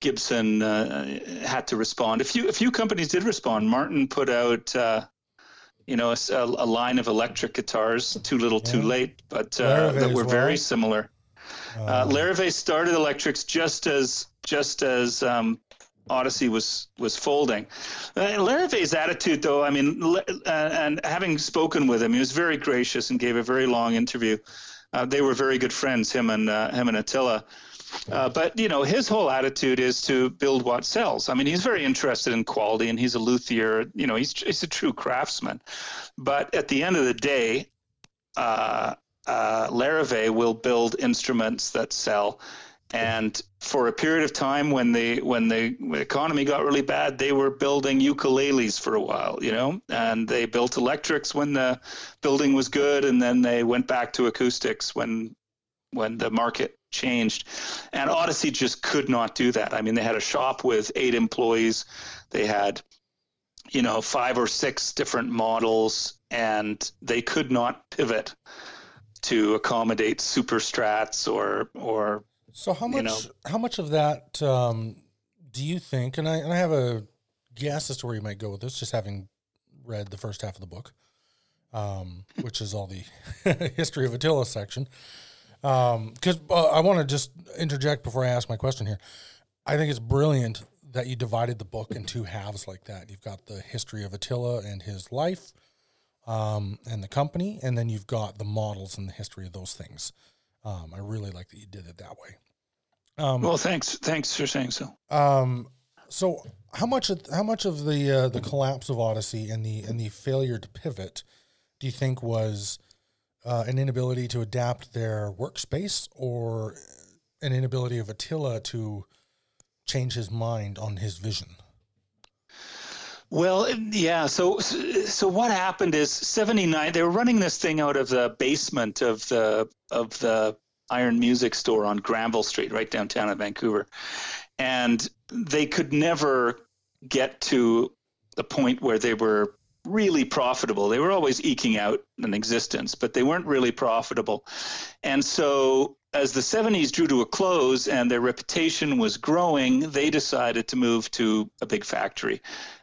Gibson uh, had to respond. A few a few companies did respond. Martin put out. Uh, you know, a line of electric guitars, too little, too late, but uh, that were very well. similar. Uh, Larrivee started electrics just as just as um, Odyssey was was folding. Uh, Larrivee's attitude, though, I mean, uh, and having spoken with him, he was very gracious and gave a very long interview. Uh, they were very good friends, him and uh, him and Attila. Uh, but you know, his whole attitude is to build what sells. I mean, he's very interested in quality, and he's a luthier. You know, he's he's a true craftsman. But at the end of the day, uh, uh, will build instruments that sell. And for a period of time, when the when the economy got really bad, they were building ukuleles for a while, you know, and they built electrics when the building was good, and then they went back to acoustics when when the market changed. And Odyssey just could not do that. I mean, they had a shop with eight employees, they had you know five or six different models, and they could not pivot to accommodate super strats or or So how you much know. how much of that um, do you think? And I and I have a guess as to where you might go with this, just having read the first half of the book, um, which is all the history of Attila section. Because uh, I want to just interject before I ask my question here. I think it's brilliant that you divided the book in two halves like that. You've got the history of Attila and his life, um, and the company, and then you've got the models and the history of those things. Um, I really like that you did it that way. Um, well thanks thanks for saying so um, so how much of, how much of the uh, the collapse of Odyssey and the and the failure to pivot do you think was uh, an inability to adapt their workspace or an inability of Attila to change his mind on his vision? Well, yeah. So, so what happened is '79. They were running this thing out of the basement of the of the Iron Music Store on Granville Street, right downtown in Vancouver, and they could never get to the point where they were really profitable. They were always eking out an existence, but they weren't really profitable. And so, as the 70s drew to a close and their reputation was growing, they decided to move to a big factory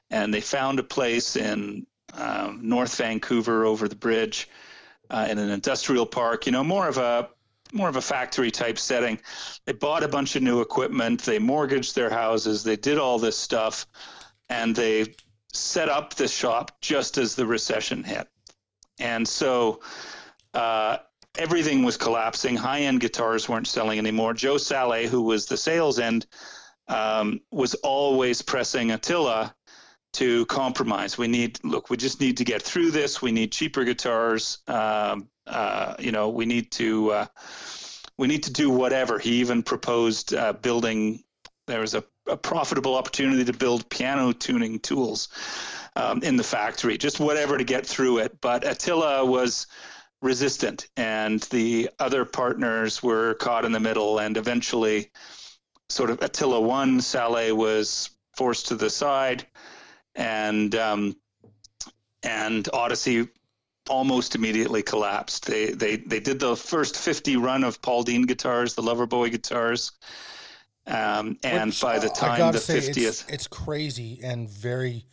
and they found a place in um, North Vancouver over the bridge uh, in an industrial park. You know, more of a more of a factory type setting. They bought a bunch of new equipment, they mortgaged their houses, they did all this stuff, and they set up the shop just as the recession hit. And so uh, everything was collapsing. High end guitars weren't selling anymore. Joe Saleh, who was the sales end, um, was always pressing Attila to compromise. We need look. We just need to get through this. We need cheaper guitars. Um, uh, you know, we need to uh, we need to do whatever. He even proposed uh, building. There was a, a, profitable opportunity to build piano tuning tools um, in the factory. Just whatever to get through it. But Attila was resistant, and the other partners were caught in the middle, and eventually, sort of Attila won. Saleh was forced to the side and um, and Odyssey almost immediately collapsed. They they they did the first 50 run of Paul Dean guitars, the Loverboy guitars. Um, and Which, by the time the say, 50th it's, it's, crazy and very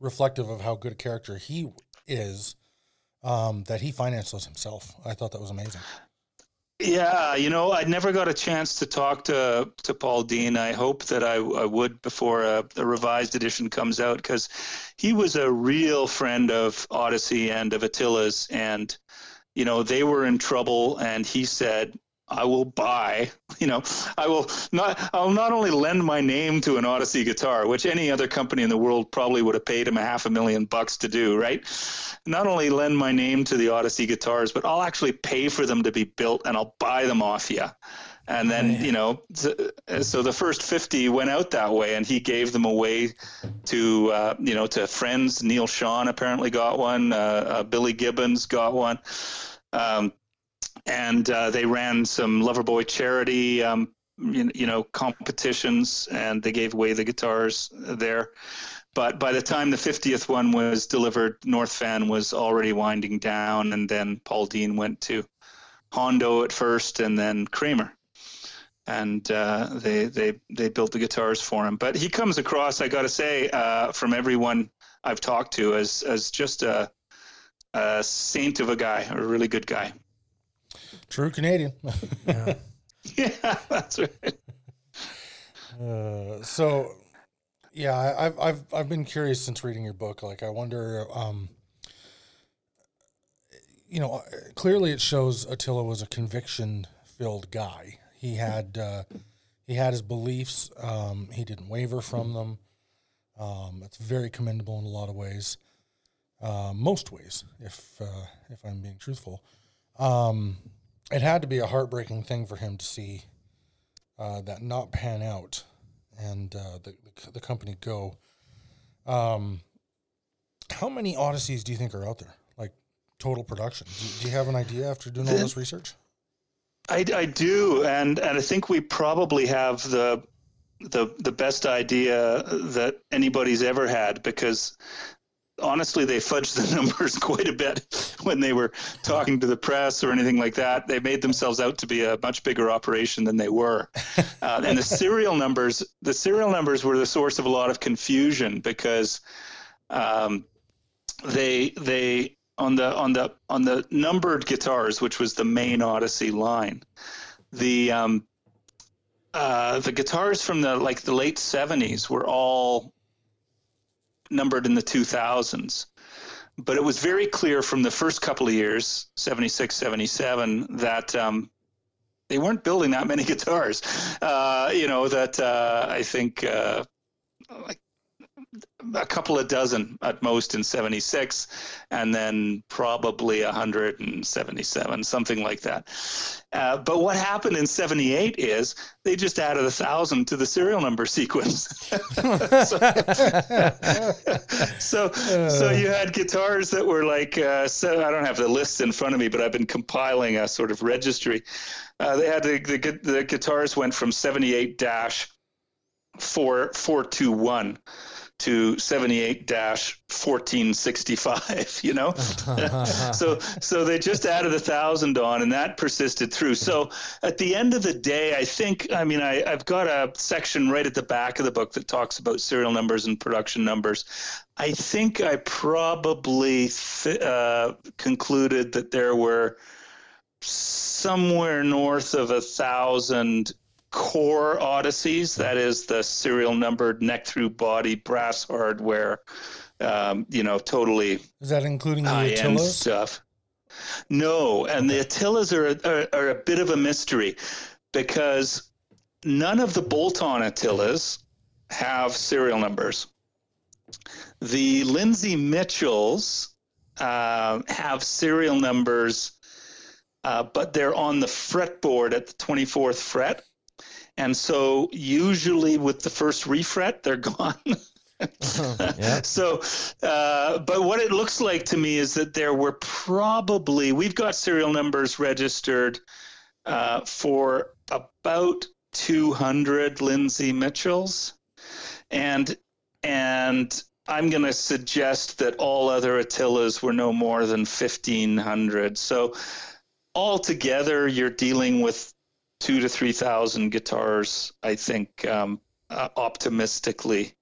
reflective of how good a character he is um, that he financed those himself. I thought that was amazing. Yeah, you know, I never got a chance to talk to to Paul Dean. I hope that I, I would before uh, a, a revised edition comes out because he was a real friend of Odyssey and of Attila's, and you know they were in trouble, and he said, I will buy, you know, I will not, I'll not only lend my name to an Odyssey guitar, which any other company in the world probably would have paid him a half a million bucks to do, right? Not only lend my name to the Odyssey guitars, but I'll actually pay for them to be built and I'll buy them off you. And then, you know, so the first 50 went out that way and he gave them away to, uh, you know, to friends. Neal Schon apparently got one. Uh, uh, Billy Gibbons got one. Um, and uh, they ran some Loverboy charity, um, you, you, know, competitions, and they gave away the guitars there. But by the time the 50th one was delivered, North Van was already winding down, and then Paul Dean went to Hondo at first, and then Kramer, and uh, they they they built the guitars for him. But he comes across, I got to say, uh, from everyone I've talked to, as as just a, a saint of a guy, a really good guy. True Canadian. yeah. yeah, that's right. Uh, so, yeah, I've I've I've been curious since reading your book. Like, I wonder, um, you know, clearly it shows Attila was a conviction-filled guy. He had uh, he had his beliefs. Um, he didn't waver from them. Um, that's very commendable in a lot of ways. Uh, most ways, if uh, if I'm being truthful. Um, it had to be a heartbreaking thing for him to see uh, that not pan out and uh, the, the, company go. Um, how many Odysseys do you think are out there? Like total production? Do, do you have an idea after doing all this research? I, I do, and and I think we probably have the the the best idea that anybody's ever had because honestly, they fudged the numbers quite a bit when they were talking to the press or anything like that. They made themselves out to be a much bigger operation than they were. Uh, and the serial numbers, the serial numbers were the source of a lot of confusion because um, they they on the on the on the numbered guitars, which was the main Odyssey line, the um, uh, the guitars from the like the late 70s were all numbered in the 2000s. But it was very clear from the first couple of years, 76, 77, that um, they weren't building that many guitars. Uh, you know, that uh, I think uh, like a couple of dozen at most in 76 and then probably 177 something like that. Uh, but what happened in 78 is they just added a thousand to the serial number sequence. So, so, so you had guitars that were like uh, so i don't have the lists in front of me but i've been compiling a sort of registry. Uh, they had the, the, the guitars went from 78 dash 4421 to 78-1465 you know? So so they just added a thousand on and that persisted through. So at the end of the day i think i mean I, i've got a section right at the back of the book that talks about serial numbers and production numbers. I think i probably th- uh, concluded that there were somewhere north of a thousand core Odysseys. That is the serial numbered neck through body brass hardware. Um, you know, totally Is that including the high Attilas? stuff. No, and the Attilas are, are are a bit of a mystery because none of the bolt-on Attilas have serial numbers. The Lindsay Mitchells uh, have serial numbers, uh, but they're on the fretboard at the 24th fret. And so usually with the first refret, they're gone. Yeah. So, uh, but what it looks like to me is that there were probably, we've got serial numbers registered uh, for about 200 Lindsay Mitchells. And, and I'm going to suggest that all other Attilas were no more than 1,500. So, altogether, you're dealing with two to 3,000 guitars, I think, um, uh, optimistically.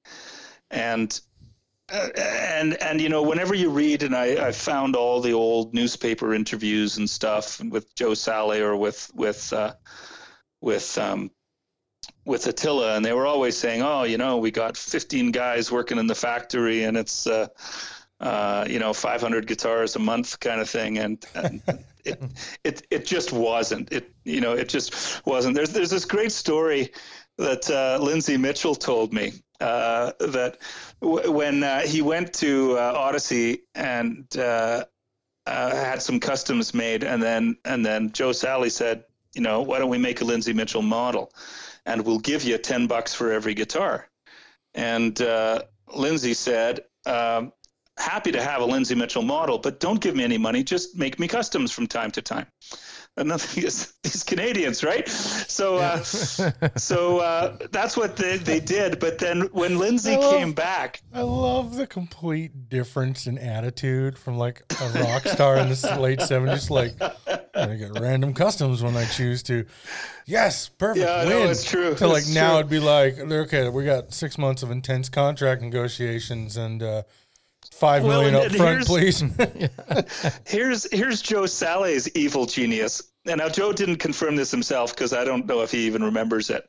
And uh, and and you know whenever you read and I, I found all the old newspaper interviews and stuff with Joe Sally or with with uh, with um, with Attila and they were always saying oh you know we got 15 guys working in the factory and it's uh, uh, you know 500 guitars a month kind of thing and, and it, it it just wasn't. It you know it just wasn't. There's there's this great story that uh, Lindsay Mitchell told me uh, that w- when uh, he went to uh, Odyssey and uh, uh, had some customs made, and then and then Joe Sally said, you know, why don't we make a Lindsay Mitchell model, and we'll give you ten bucks for every guitar. And uh, Lindsay said, um, happy to have a Lindsay Mitchell model, but don't give me any money. Just make me customs from time to time. Another these Canadians, right? So, uh, so uh, that's what they, they did. But then when Lindsay love- came back, I love the complete difference in attitude from like a rock star in the late seventies. Like, I get random customs when I choose to. Yes, perfect. Yeah, win. no, it's true. To like It's now, true. it'd be like, okay, we got six months of intense contract negotiations and uh, five Well, million up front, here's- please. here's here's Joe Salle's evil genius. And now Joe didn't confirm this himself because I don't know if he even remembers it.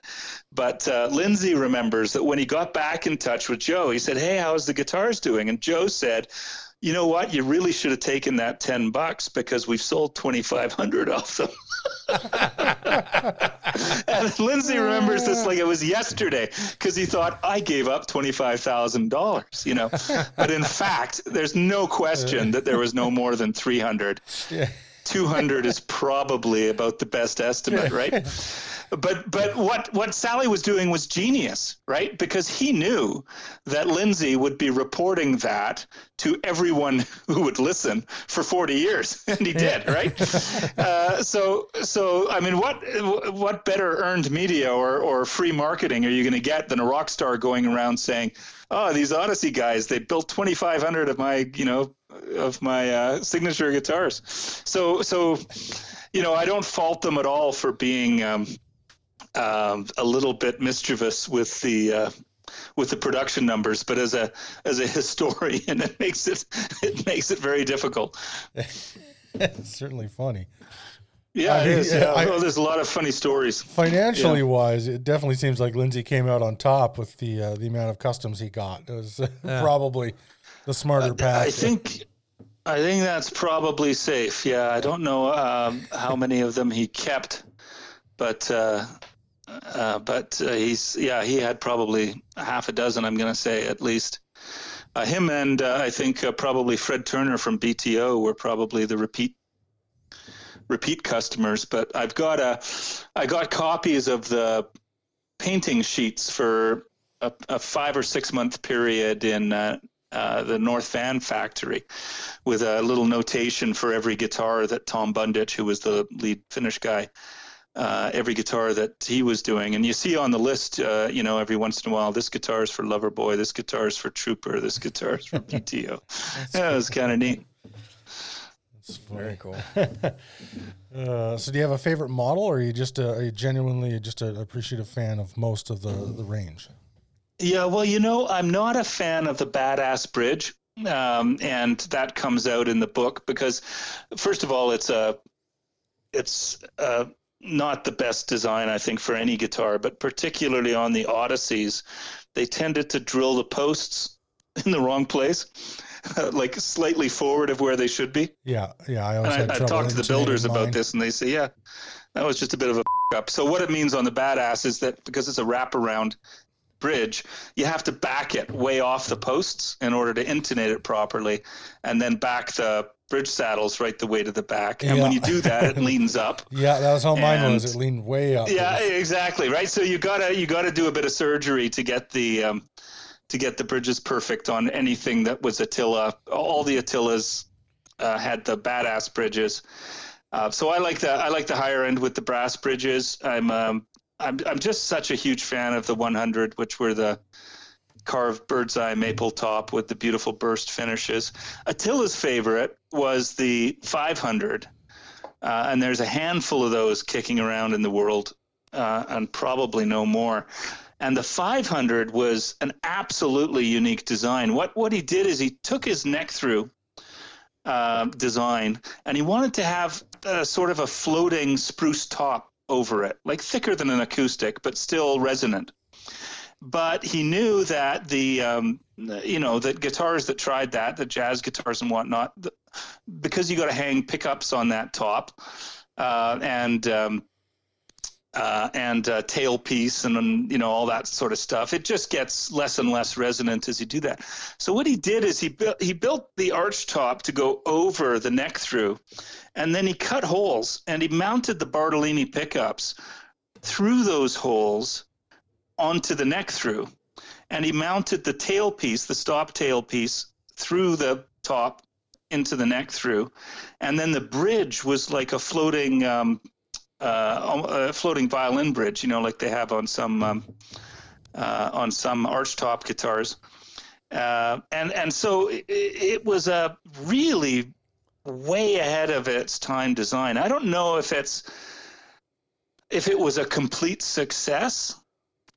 But uh, Lindsay remembers that when he got back in touch with Joe, he said, "Hey, how's the guitars doing?" And Joe said, "You know what? You really should have taken that ten bucks because we've sold twenty five hundred of them." and Lindsay remembers this like it was yesterday because he thought I gave up twenty five thousand dollars, you know. But in fact, there's no question that there was no more than three hundred. Yeah. 200 is probably about the best estimate, right? But but what what Sally was doing was genius, right? Because he knew that Lindsay would be reporting that to everyone who would listen for 40 years, and he did, right? uh, so so I mean, what what better earned media or or free marketing are you going to get than a rock star going around saying, "Oh, these Odyssey guys, they built 2,500 of my you know of my uh, signature guitars." So so you know, I don't fault them at all for being. Um, um, a little bit mischievous with the uh, with the production numbers, but as a as a historian, it makes it it makes it very difficult. it's certainly funny. Yeah, I it mean, is. yeah, Yeah. I- oh, there's a lot of funny stories. Financially wise, it definitely seems like Lindsay came out on top with the uh, the amount of customs he got. It was uh, probably the smarter path. I think I think that's probably safe. Yeah, I don't know um, how many of them he kept, but uh, but uh, he's yeah he had probably half a dozen. I'm going to say at least. Uh, him and uh, I think uh, probably Fred Turner from BTO were probably the repeat repeat customers. But I've got a I got copies of the painting sheets for a, a five or six month period in the North Van factory with a little notation for every guitar that Tom Bundich, who was the lead finish guy, uh, every guitar that he was doing. And you see on the list, uh, you know, every once in a while, this guitar is for Loverboy, this guitar is for Trooper, this guitar is for BTO. yeah, it was kind of neat. It's Very cool. Uh, so, do you have a favorite model, or are you just a, are you genuinely just an appreciative fan of most of the the range? Yeah, well, you know, I'm not a fan of the Badass Bridge. Um, and that comes out in the book because, first of all, it's a it's uh, not the best design, I think, for any guitar, but particularly on the Odysseys, they tended to drill the posts in the wrong place, like slightly forward of where they should be. Yeah, yeah. I always and I, I talked to the builders about this, and they say, yeah, that was just a bit of a up. So what it means on the badass is that because it's a wraparound bridge, you have to back it way off the posts in order to intonate it properly, and then back the bridge saddles right the way to the back. And yeah. when you do that, it leans up. Yeah, that was how mine and, was. It leaned way up. Yeah, exactly. Right. So you gotta you gotta do a bit of surgery to get the um, to get the bridges perfect on anything that was Attila. All the Attilas uh, had the badass bridges. Uh, so I like the I like the higher end with the brass bridges. I'm um, I'm I'm just such a huge fan of the 100, which were the carved bird's eye maple top with the beautiful burst finishes. Attila's favorite was the 500, uh, and there's a handful of those kicking around in the world, uh, and probably no more. And the 500 was an absolutely unique design. What what he did is he took his neck through uh, design, and he wanted to have a, sort of a floating spruce top over it, like thicker than an acoustic, but still resonant but he knew that the um, you know that guitars that tried that the jazz guitars and whatnot the, because you got to hang pickups on that top uh, and um, uh, and uh, tailpiece and you know all that sort of stuff it just gets less and less resonant as you do that. So what he did is he built he built the arch top to go over the neck through and then he cut holes and he mounted the bartolini pickups through those holes onto the neck through. And he mounted the tailpiece, the stop tailpiece, through the top into the neck through. And then the bridge was like a floating, um, uh, a floating violin bridge, you know, like they have on some um, uh, on some archtop guitars. Uh, and and so it, it, was a really way ahead of its time design. I don't know if it's if it was a complete success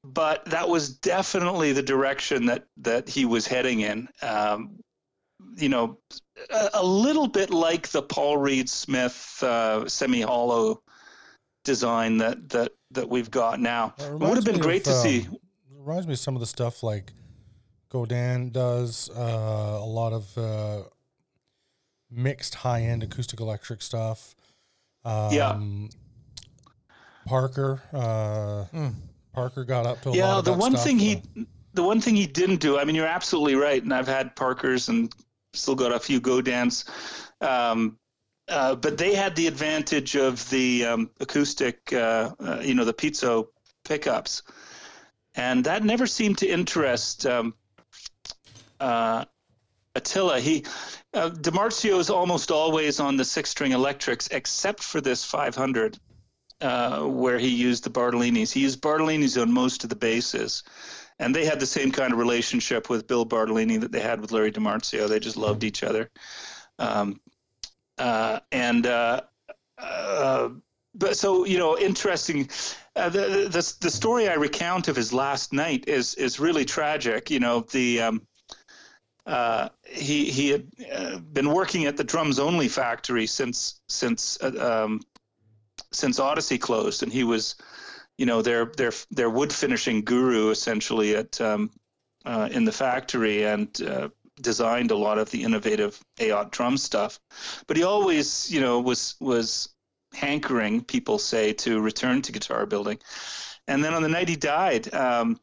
but that was definitely the direction that that he was heading in. Um, you know, a, a, little bit like the Paul Reed Smith uh, semi-hollow design that that that we've got now. It, it would have been great of, to um, see. Reminds me of some of the stuff like Godin does. Uh, a lot of uh, mixed high-end acoustic electric stuff. Um, yeah. Parker. Mm Parker got up to yeah. the one thing he, the one thing he didn't do. I mean, you're absolutely right, and I've had Parkers and still got a few Godins. Um, uh, but they had the advantage of the um, acoustic, uh, uh, you know, the piezo pickups, and that never seemed to interest um, uh, Attila. He uh, DiMarzio is almost always on the six-string electrics, except for this 500 uh, where he used the Bartolinis. He used Bartolinis on most of the basses. And they had the same kind of relationship with Bill Bartolini that they had with Larry DiMarzio. They just loved each other. Um, uh, and uh, uh but so you know, interesting. Uh, the, the the story I recount of his last night is is really tragic. You know, the um, uh, he he had uh, been working at the drums only factory since since uh, um, since Odyssey closed, and he was, you know, their their their wood finishing guru essentially at um, uh, in the factory and uh, designed a lot of the innovative Aot drum stuff. But he always, you know, was was hankering, people say, to return to guitar building. And then on the night he died, um,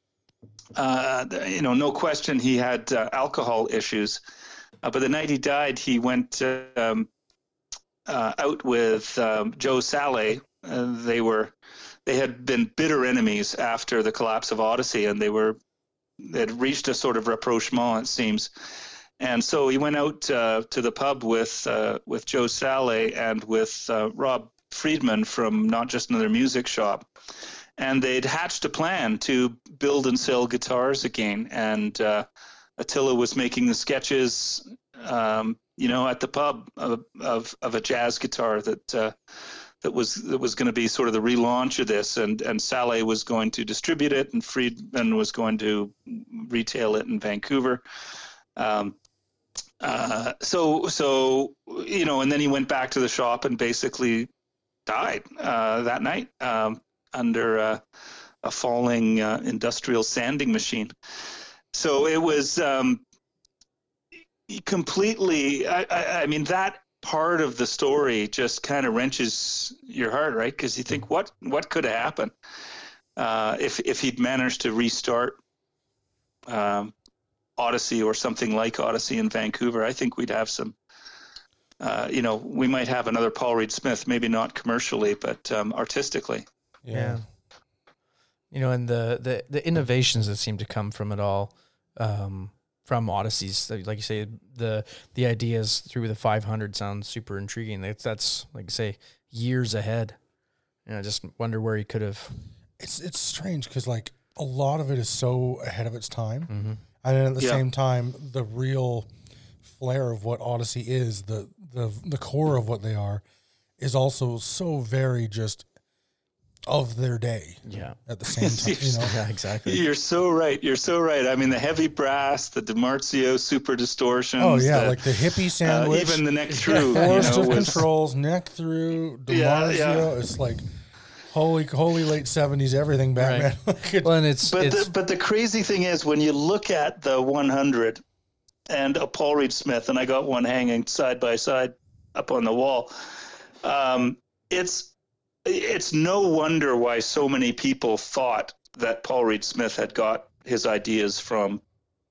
uh, you know, no question he had uh, alcohol issues. Uh, but the night he died, he went um, uh, out with um, Joe Sale. Uh, they were they had been bitter enemies after the collapse of Odyssey, and they were they had reached a sort of rapprochement, it seems. And so he went out uh, to the pub with uh, with Joe Sale and with uh, Rob Friedman from Not Just Another Music Shop, and they'd hatched a plan to build and sell guitars again. And uh, Attila was making the sketches um, you know, at the pub of of, of a jazz guitar that uh, that was that was going to be sort of the relaunch of this, and and Sale was going to distribute it, and Friedman was going to retail it in Vancouver. Um, uh, so so you know, and then he went back to the shop and basically died uh, that night um, under uh, a falling uh, industrial sanding machine. So it was um, completely. I, I, I, mean, that part of the story just kind of wrenches your heart, right? Because you think, what what could have happened uh, if if he'd managed to restart um, Odyssey or something like Odyssey in Vancouver? I think we'd have some. Uh, you know, we might have another Paul Reed Smith, maybe not commercially, but um, artistically. Yeah. yeah. You know, and the, the the innovations that seem to come from it all. Um, from Odysseys. Like you say, the the ideas through the 500 sounds super intriguing. That's that's like say years ahead. And I just wonder where he could have. It's it's strange because like a lot of it is so ahead of its time, mm-hmm. and at the yeah. same time, the real flair of what Odyssey is, the the the core of what they are, is also so very just of their day. Yeah. At the same time, you know. yeah, exactly. You're so right. You're so right. I mean, the heavy brass, the DiMarzio super distortions. Oh yeah, the, like the hippie uh, sandwich. Uh, even the neck through. Forest you know, of was, controls, neck through, DiMarzio. Yeah, yeah. It's like holy, holy late seventies, everything Batman. Right. well, and it's but it's, the, but the crazy thing is when you look at the 100 and a Paul Reed Smith, and I got one hanging side by side up on the wall. Um, it's it's no wonder why so many people thought that Paul Reed Smith had got his ideas from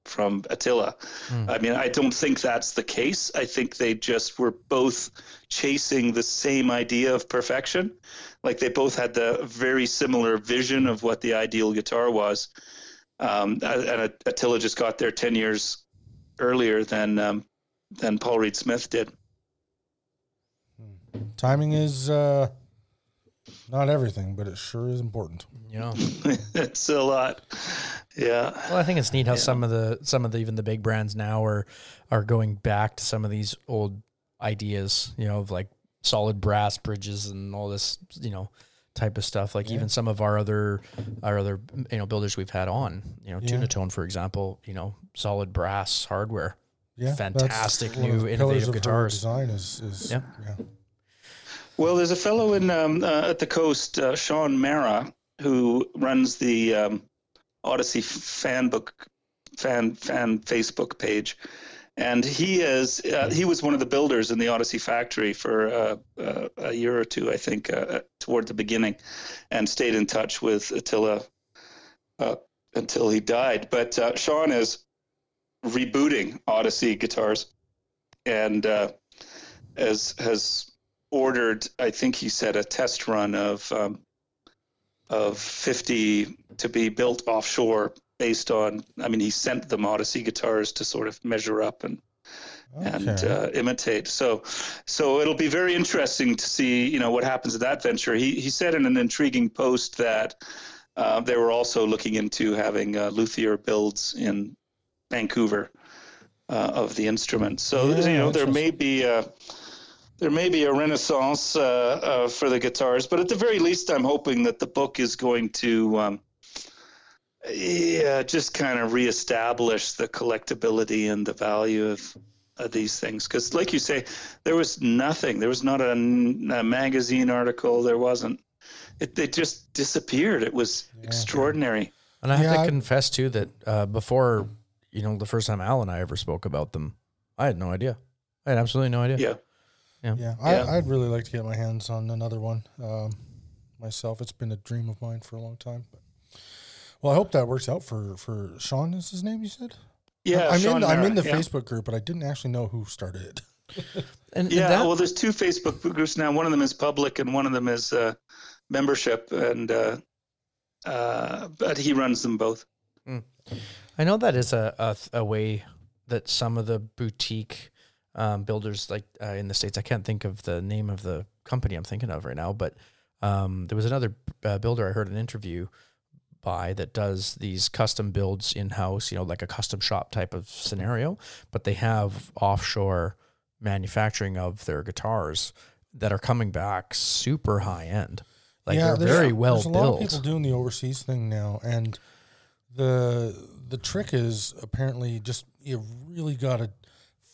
from Attila. Mm. I mean, I don't think that's the case. I think they just were both chasing the same idea of perfection. Like they both had the very similar vision of what the ideal guitar was. Um, and Attila just got there 10 years earlier than um, than Paul Reed Smith did. Timing is uh, not everything, but it sure is important. Yeah, it's a lot. Yeah. Well, I think it's neat how yeah. some of the some of the even the big brands now are are going back to some of these old ideas. You know, of like solid brass bridges and all this. You know, type of stuff. Like yeah. even some of our other our other you know builders we've had on. You know, yeah. Tunatone for example. You know, solid brass hardware. Yeah, fantastic new innovative guitars. Design is, is yeah. yeah. Well, there's a fellow in um, uh, at the coast, uh, Sean Mara, who runs the um, Odyssey fan book fan fan Facebook page, and he is uh, he was one of the builders in the Odyssey factory for uh, uh, a year or two, I think, uh, toward the beginning, and stayed in touch with Attila until he died. But Sean is rebooting Odyssey guitars, and as has ordered, I think he said, a test run of um, of 50 to be built offshore based on. I mean, he sent them Odyssey guitars to sort of measure up and okay. and uh, imitate. So, so it'll be very interesting to see, you know, what happens in that venture. He he said in an intriguing post that uh, they were also looking into having uh, luthier builds in Vancouver uh, of the instrument. So yeah, you know, there may be. A, there may be a renaissance uh, uh, for the guitars, but at the very least, I'm hoping that the book is going to, um, yeah, just kind of reestablish the collectability and the value of, of these things. Because, like you say, there was nothing. There was not a, a magazine article. There wasn't. It, it just disappeared. It was yeah. extraordinary. And I have yeah, to confess too that uh, before, you know, the first time Al and I ever spoke about them, I had no idea. I had absolutely no idea. Yeah. Yeah, yeah. I, would really like to get my hands on another one um, myself. It's been a dream of mine for a long time. But well, I hope that works out for for Sean. Is his name? You said. Yeah, I'm Sean in. The, I'm in the yeah. Facebook group, but I didn't actually know who started it. and, yeah, and that, well, there's two Facebook groups now. One of them is public, and one of them is uh, membership, and uh, uh, but he runs them both. Mm. I know that is a, a, a way that some of the boutique um, builders like uh, in the states. I can't think of the name of the company I'm thinking of right now, but um, there was another uh, builder I heard an interview by that does these custom builds in house. You know, like a custom shop type of scenario, but they have offshore manufacturing of their guitars that are coming back super high end. Like yeah, they're very well there's a built. lot of people doing the overseas thing now, and the the trick is apparently just you really got to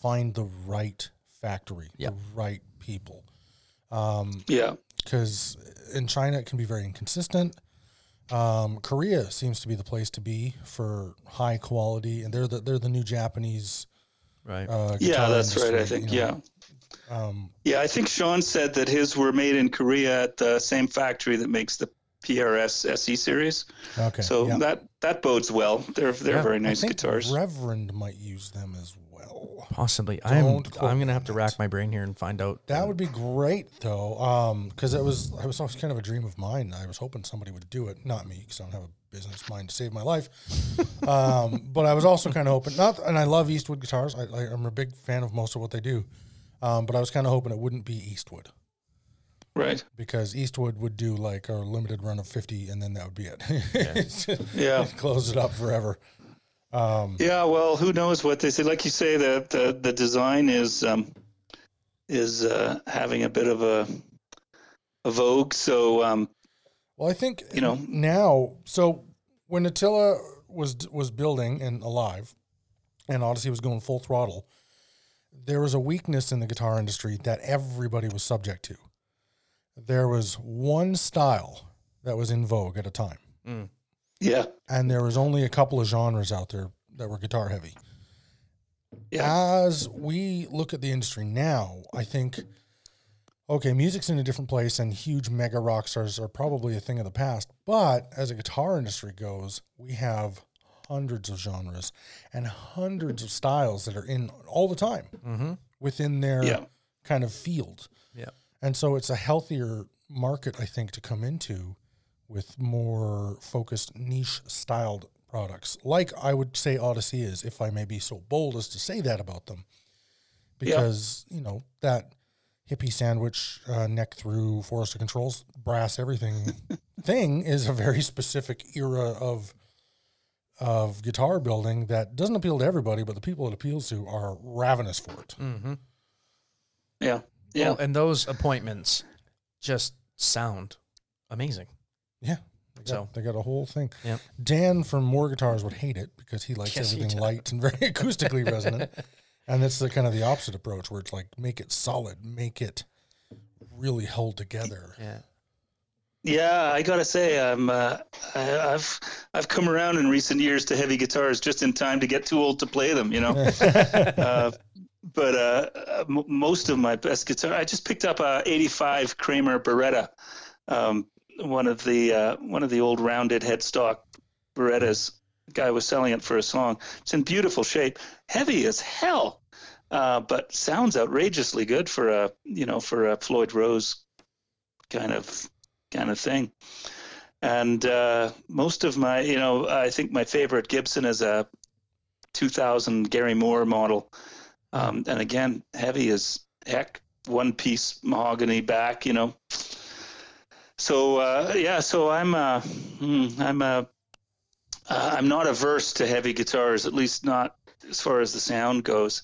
find the right factory, yep. the right people. Um, Yeah. because in China it can be very inconsistent. Um, Korea seems to be the place to be for high quality, and they're the they're the new Japanese. Right. Uh, Yeah, guitar that's right. I think. you Yeah. Um, Yeah, I think Sean said that his were made in Korea at the same factory that makes the PRS SE series. okay. So yeah. that that bodes well. They're they're Yeah, very I nice think guitars. Reverend might use them as well. Possibly. I'm. Don't quote I'm gonna have to that. rack my brain here and find out. That would be great though, um, because it was it was kind of a dream of mine. I was hoping somebody would do it, not me, because I don't have a business mind to save my life. um, but I was also kind of hoping not, and I love Eastwood guitars. I, I, I'm a big fan of most of what they do, um, but I was kind of hoping it wouldn't be Eastwood Right. because Eastwood would do like a limited run of 50, and then that would be it. Yeah. close it up forever. Um, Yeah. Well, who knows what they say? Like you say, the the, the design is um, is uh, having a bit of a a vogue. So um, Well, I think You know- now. So when Attila was was building and alive, and Odyssey was going full throttle, there was a weakness in the guitar industry that everybody was subject to. There was one style that was in vogue at a time, Mm. Yeah. and there was only a couple of genres out there that were guitar heavy. Yeah. As we look at the industry now, I think, okay, music's in a different place, and huge mega rock stars are probably a thing of the past. But as a guitar industry goes, we have hundreds of genres and hundreds of styles that are in all the time Mm-hmm. within their Yeah. kind of field. Yeah. And so it's a healthier market, I think, to come into with more focused niche styled products. Like I would say Odyssey is, if I may be so bold as to say that about them. Because, you know, that hippie sandwich, uh, neck through forest of controls, brass, everything thing is a very specific era of of guitar building that doesn't appeal to everybody, but the people it appeals to are ravenous for it. Mm-hmm. Yeah. Yeah. Well, and those appointments just sound amazing. Yeah. They got, So- they got a whole thing. Yep. Dan from Moar Guitars would hate it because he likes Yes, everything does. light and very acoustically resonant. And it's the kind of the opposite approach where it's like make it solid, make it really hold together. Yeah. Yeah, I gotta say, I'm, uh, I, I've I've come around in recent years to heavy guitars just in time to get too old to play them, you know. uh, but uh, uh, m- most of my best guitar, I just picked up a '85 Kramer Baretta, um, one of the uh, one of the old rounded headstock Barettas. Guy was selling it for a song. It's in beautiful shape, heavy as hell, uh, but sounds outrageously good for a you know for a Floyd Rose kind of kind of thing. And uh, most of my, you know, I think my favorite Gibson is a 2000 Gary Moore model. Um, and again, heavy as heck, one piece mahogany back, you know. So uh, yeah, so I'm uh, hmm, I'm uh, uh, I'm not averse to heavy guitars, at least not as far as the sound goes.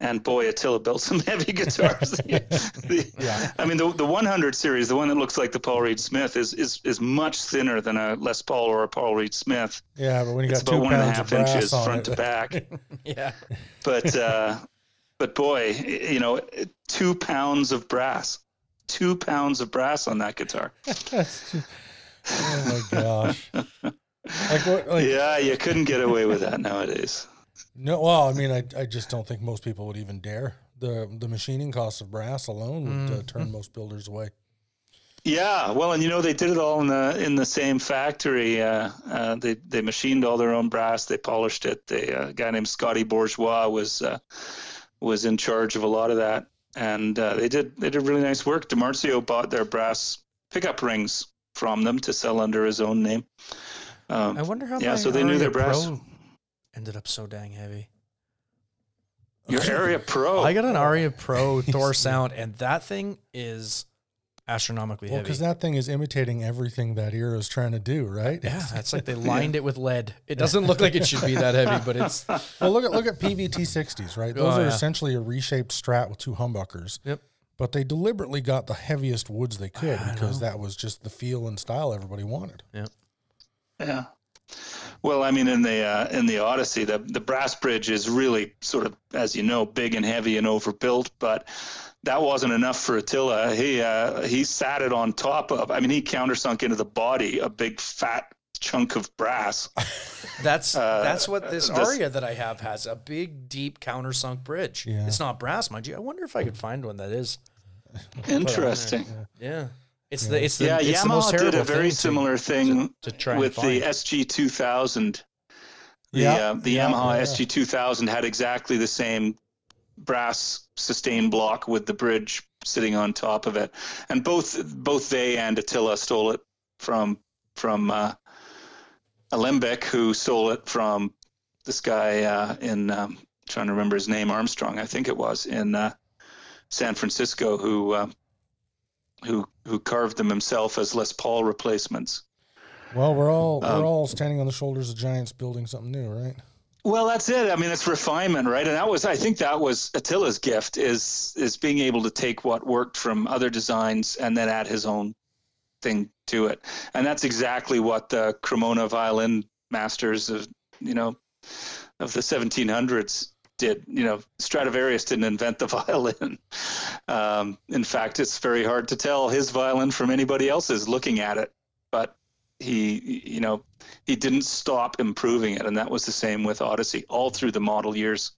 And boy, Attila built some heavy guitars. The- the- Yeah. I mean, the the 100 series, the one that looks like the Paul Reed Smith, is is is much thinner than a Les Paul or a Paul Reed Smith. Yeah, but when you It's got about two one and pounds of brass inches on front it, to back. Yeah. But uh, but boy, you know, two pounds of brass, two pounds of brass on that guitar. oh my gosh. Like what like yeah, you couldn't get away with that nowadays. no well, I mean I I just don't think most people would even dare. The the machining costs of brass alone would uh, turn most builders away. Yeah, well, and you know they did it all in the in the same factory. Uh, uh, they they machined all their own brass. They polished it. They, uh, a guy named Scotty Bourgeois was uh, was in charge of a lot of that, and uh, they did they did really nice work. DiMarzio bought their brass pickup rings from them to sell under his own name. Um, I wonder how Yeah, so they knew their brass. Ended up so dang heavy. your Aria pro. I got an Aria Pro Thor sound, and that thing is astronomically Well, heavy. because that thing is imitating everything that era is trying to do, right? yeah, it's like they lined it with lead. It doesn't look like it should be that heavy, but it's Well, look at look at Peavey T sixties, right? Those Oh, are yeah. essentially a reshaped Strat with two humbuckers. Yep. But they deliberately got the heaviest woods they could because that was just the feel and style everybody wanted. Yeah. Well, I mean, in the uh, in the Odyssey, the the brass bridge is really sort of, as you know, big and heavy and overbuilt. But that wasn't enough for Attila. He uh, he sat it on top of. I mean, he countersunk into the body a big fat chunk of brass. That's Uh, that's what this this- aria that I have has a big, deep countersunk bridge. Yeah. It's not brass, mind you. I wonder if I could find one that is. Interesting. Yeah, it's the it's the Yeah, it's the most Yamaha did a very thing to- similar thing to try with the. SG 2000. The, Yeah, uh, the yeah, Yamaha yeah. SG 2000 had exactly the same brass sustain block with the bridge sitting on top of it, and both both they and Attila stole it from from uh, Alembic, who stole it from this guy uh, in um, trying to remember his name Armstrong, I think it was in uh, San Francisco, who uh, who who carved them himself as Les Paul replacements. Well, we're all Um, we're all standing on the shoulders of giants building something new, right? Well, that's it. I mean, it's refinement, right? And that was, I think, that was Attila's gift is is being able to take what worked from other designs and then add his own thing to it. And that's exactly what the Cremona violin masters of you know of the 1700s did. You know, Stradivarius didn't invent the violin. Um, in fact, it's very hard to tell his violin from anybody else's looking at it. But he, you know, he didn't stop improving it, and that was the same with Odyssey. All through the model years,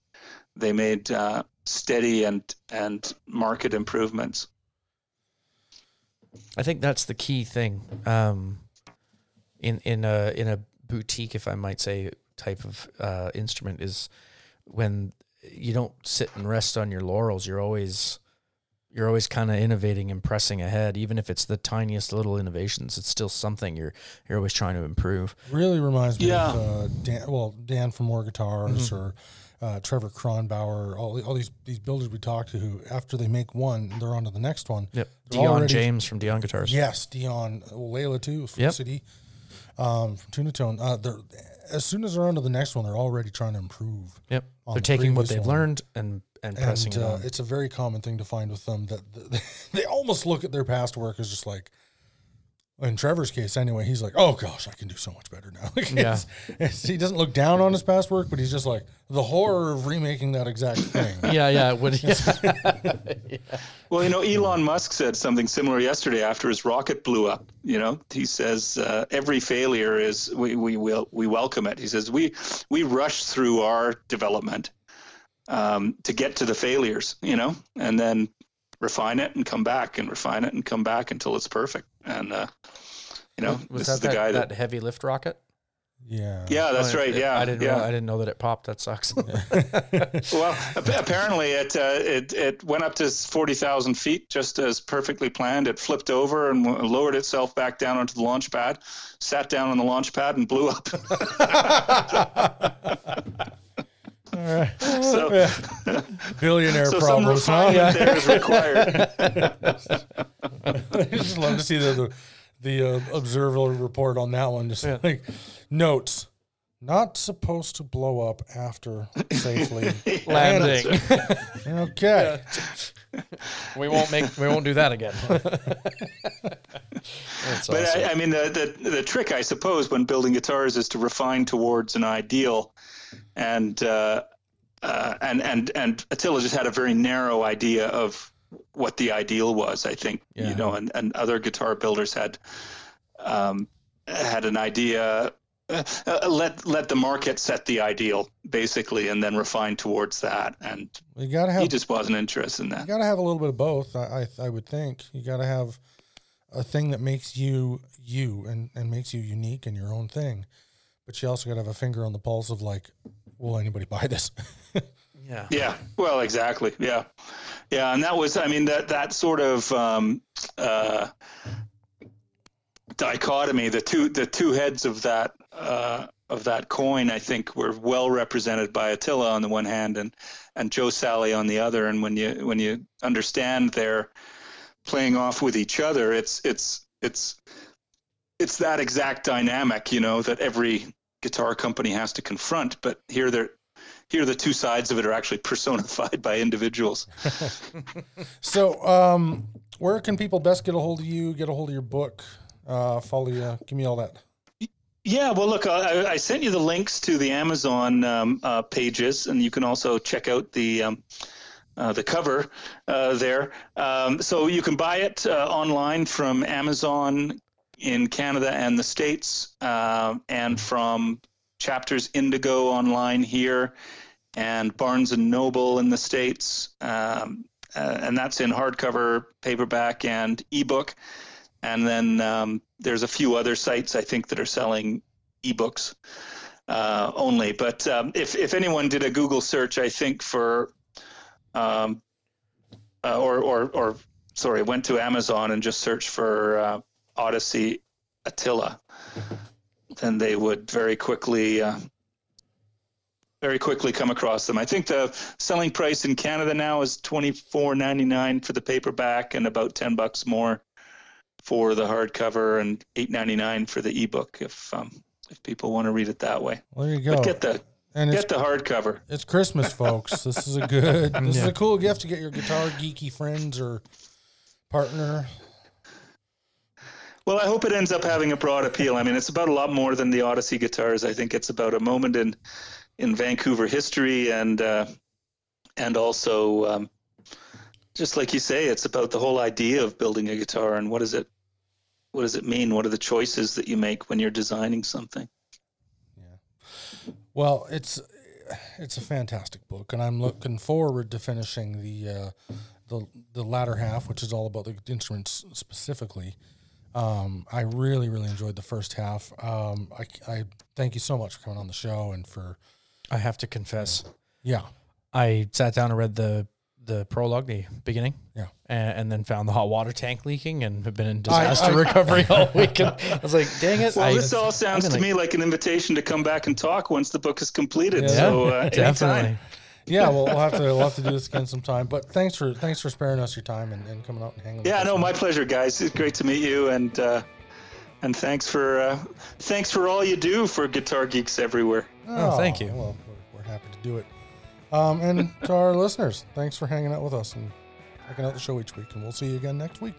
they made uh, steady and and market improvements. I think that's the key thing. Um, in in a in a boutique, if I might say, type of uh, instrument is when you don't sit and rest on your laurels. You're always you're always kind of innovating and pressing ahead, even if it's the tiniest little innovations. It's still something you're you're always trying to improve. Really reminds me Yeah. of uh, Dan, well, Dan from Moar Guitars Mm-hmm. or uh, Trevor Kronbauer, all, all these these builders we talk to who, after they make one, they're on to the next one. Yep. They're Dion already- James from Dion Guitars. Yes, Dion, well, Layla too, from Yep. City, um, from Tuna Tone. Uh, they're as soon as they're on to the next one, they're already trying to improve. Yep. They're the taking what they've one. learned and and pressing and it uh, on. it's a very common thing to find with them that th- they almost look at their past work as just like in Trevor's case anyway he's like oh gosh I can do so much better now Like, Yeah. it's- it's- he doesn't look down on his past work but he's just like the horror of remaking that exact thing yeah, yeah. When, Well, you know, Elon Musk said something similar yesterday after his rocket blew up. You know, he says uh, every failure is we we will we welcome it. He says we we rush through our development um, to get to the failures. You know, and then refine it and come back and refine it and come back until it's perfect. And uh, you know, was this that is the that, guy that. that heavy lift rocket? yeah yeah, that's Oh, right. it- Yeah, I didn't. yeah. Know, I didn't know that it popped. That sucks. Well, apparently it, uh, it it went up to forty thousand feet just as perfectly planned. It flipped over and w- lowered itself back down onto the launch pad, sat down on the launch pad, and blew up. so, yeah. billionaire so some problems huh refinement there is required. I just love to see the the, the uh, observer report on that one. Just like notes, not supposed to blow up after safely Landing. Okay, we won't make. We won't do that again. But awesome. I, I mean, the, the the trick, I suppose, when building guitars is to refine towards an ideal, and uh, uh, and and and Attila just had a very narrow idea of what the ideal was. I think Yeah. you know, and, and other guitar builders had um, had an idea. Uh, uh, let let the market set the ideal basically, and then refine towards that. And you gotta have he just wasn't interested in that. you gotta have a little bit of both. I I, I would think you gotta have a thing that makes you you and and makes you unique and your own thing, but you also gotta have a finger on the pulse of like, will anybody buy this? yeah. Yeah, well, exactly. Yeah, yeah, and that was, I mean, that that sort of um, uh, dichotomy, the two the two heads of that uh, of that coin, I think, were well represented by Attila on the one hand and and Joe Sally on the other. And when you when you understand they're playing off with each other, it's it's it's it's that exact dynamic, you know, that every guitar company has to confront. But here they're here the two sides of it are actually personified by individuals. So, um, where can people best get a hold of you? Get a hold of your book? Uh, follow you. Give me all that. Yeah, well, look, I, I sent you the links to the Amazon um, uh, pages, and you can also check out the um, uh, the cover uh, there. Um, so you can buy it uh, online from Amazon in Canada and the States, uh, and from Chapters Indigo online here, and Barnes and Noble in the States, um, uh, and that's in hardcover, paperback, and ebook. And then um, there's a few other sites I think that are selling ebooks uh, only. But um, if if anyone did a Google search, I think for um, uh, or or or sorry, went to Amazon and just searched for uh, Odyssey Attila, then they would very quickly. Uh, very quickly come across them. I think the selling price in Canada now is twenty four ninety nine for the paperback and about ten bucks more for the hardcover and eight ninety nine for the ebook if um, if people want to read it that way. Well, there you go. But get the and get the hardcover. it's Christmas, folks. this is a good. This is a cool gift to get your guitar geeky friends or partner. Well, I hope it ends up having a broad appeal. I mean, it's about a lot more than the Odyssey guitars. I think it's about a moment in in Vancouver history and uh, and also um, just like you say, it's about the whole idea of building a guitar and what does it what does it mean? What are the choices that you make when you're designing something? Yeah. Well, it's it's a fantastic book, and I'm looking forward to finishing the uh, the the latter half, which is all about the instruments specifically. Um, I really, really enjoyed the first half. Um, I, I thank you so much for coming on the show and for I have to confess, yeah, I sat down and read the the prologue, the beginning, Yeah. and, and then found the hot water tank leaking, and have been in I- disaster I- recovery all weekend. I was like, dang it! Well, I, this all sounds I've to been me like an invitation to come back and talk once the book is completed. Yeah. So uh, definitely. Anytime. yeah. Well, we'll have to we'll have to do this again sometime. But thanks for thanks for sparing us your time and, and coming out and hanging. with Yeah, us, no, man. my pleasure, guys. It's great to meet you, and uh, and thanks for uh, thanks for all you do for guitar geeks everywhere. Oh, thank you. Well, we're, we're happy to do it. Um, and to our listeners, thanks for hanging out with us and checking out the show each week. And we'll see you again next week.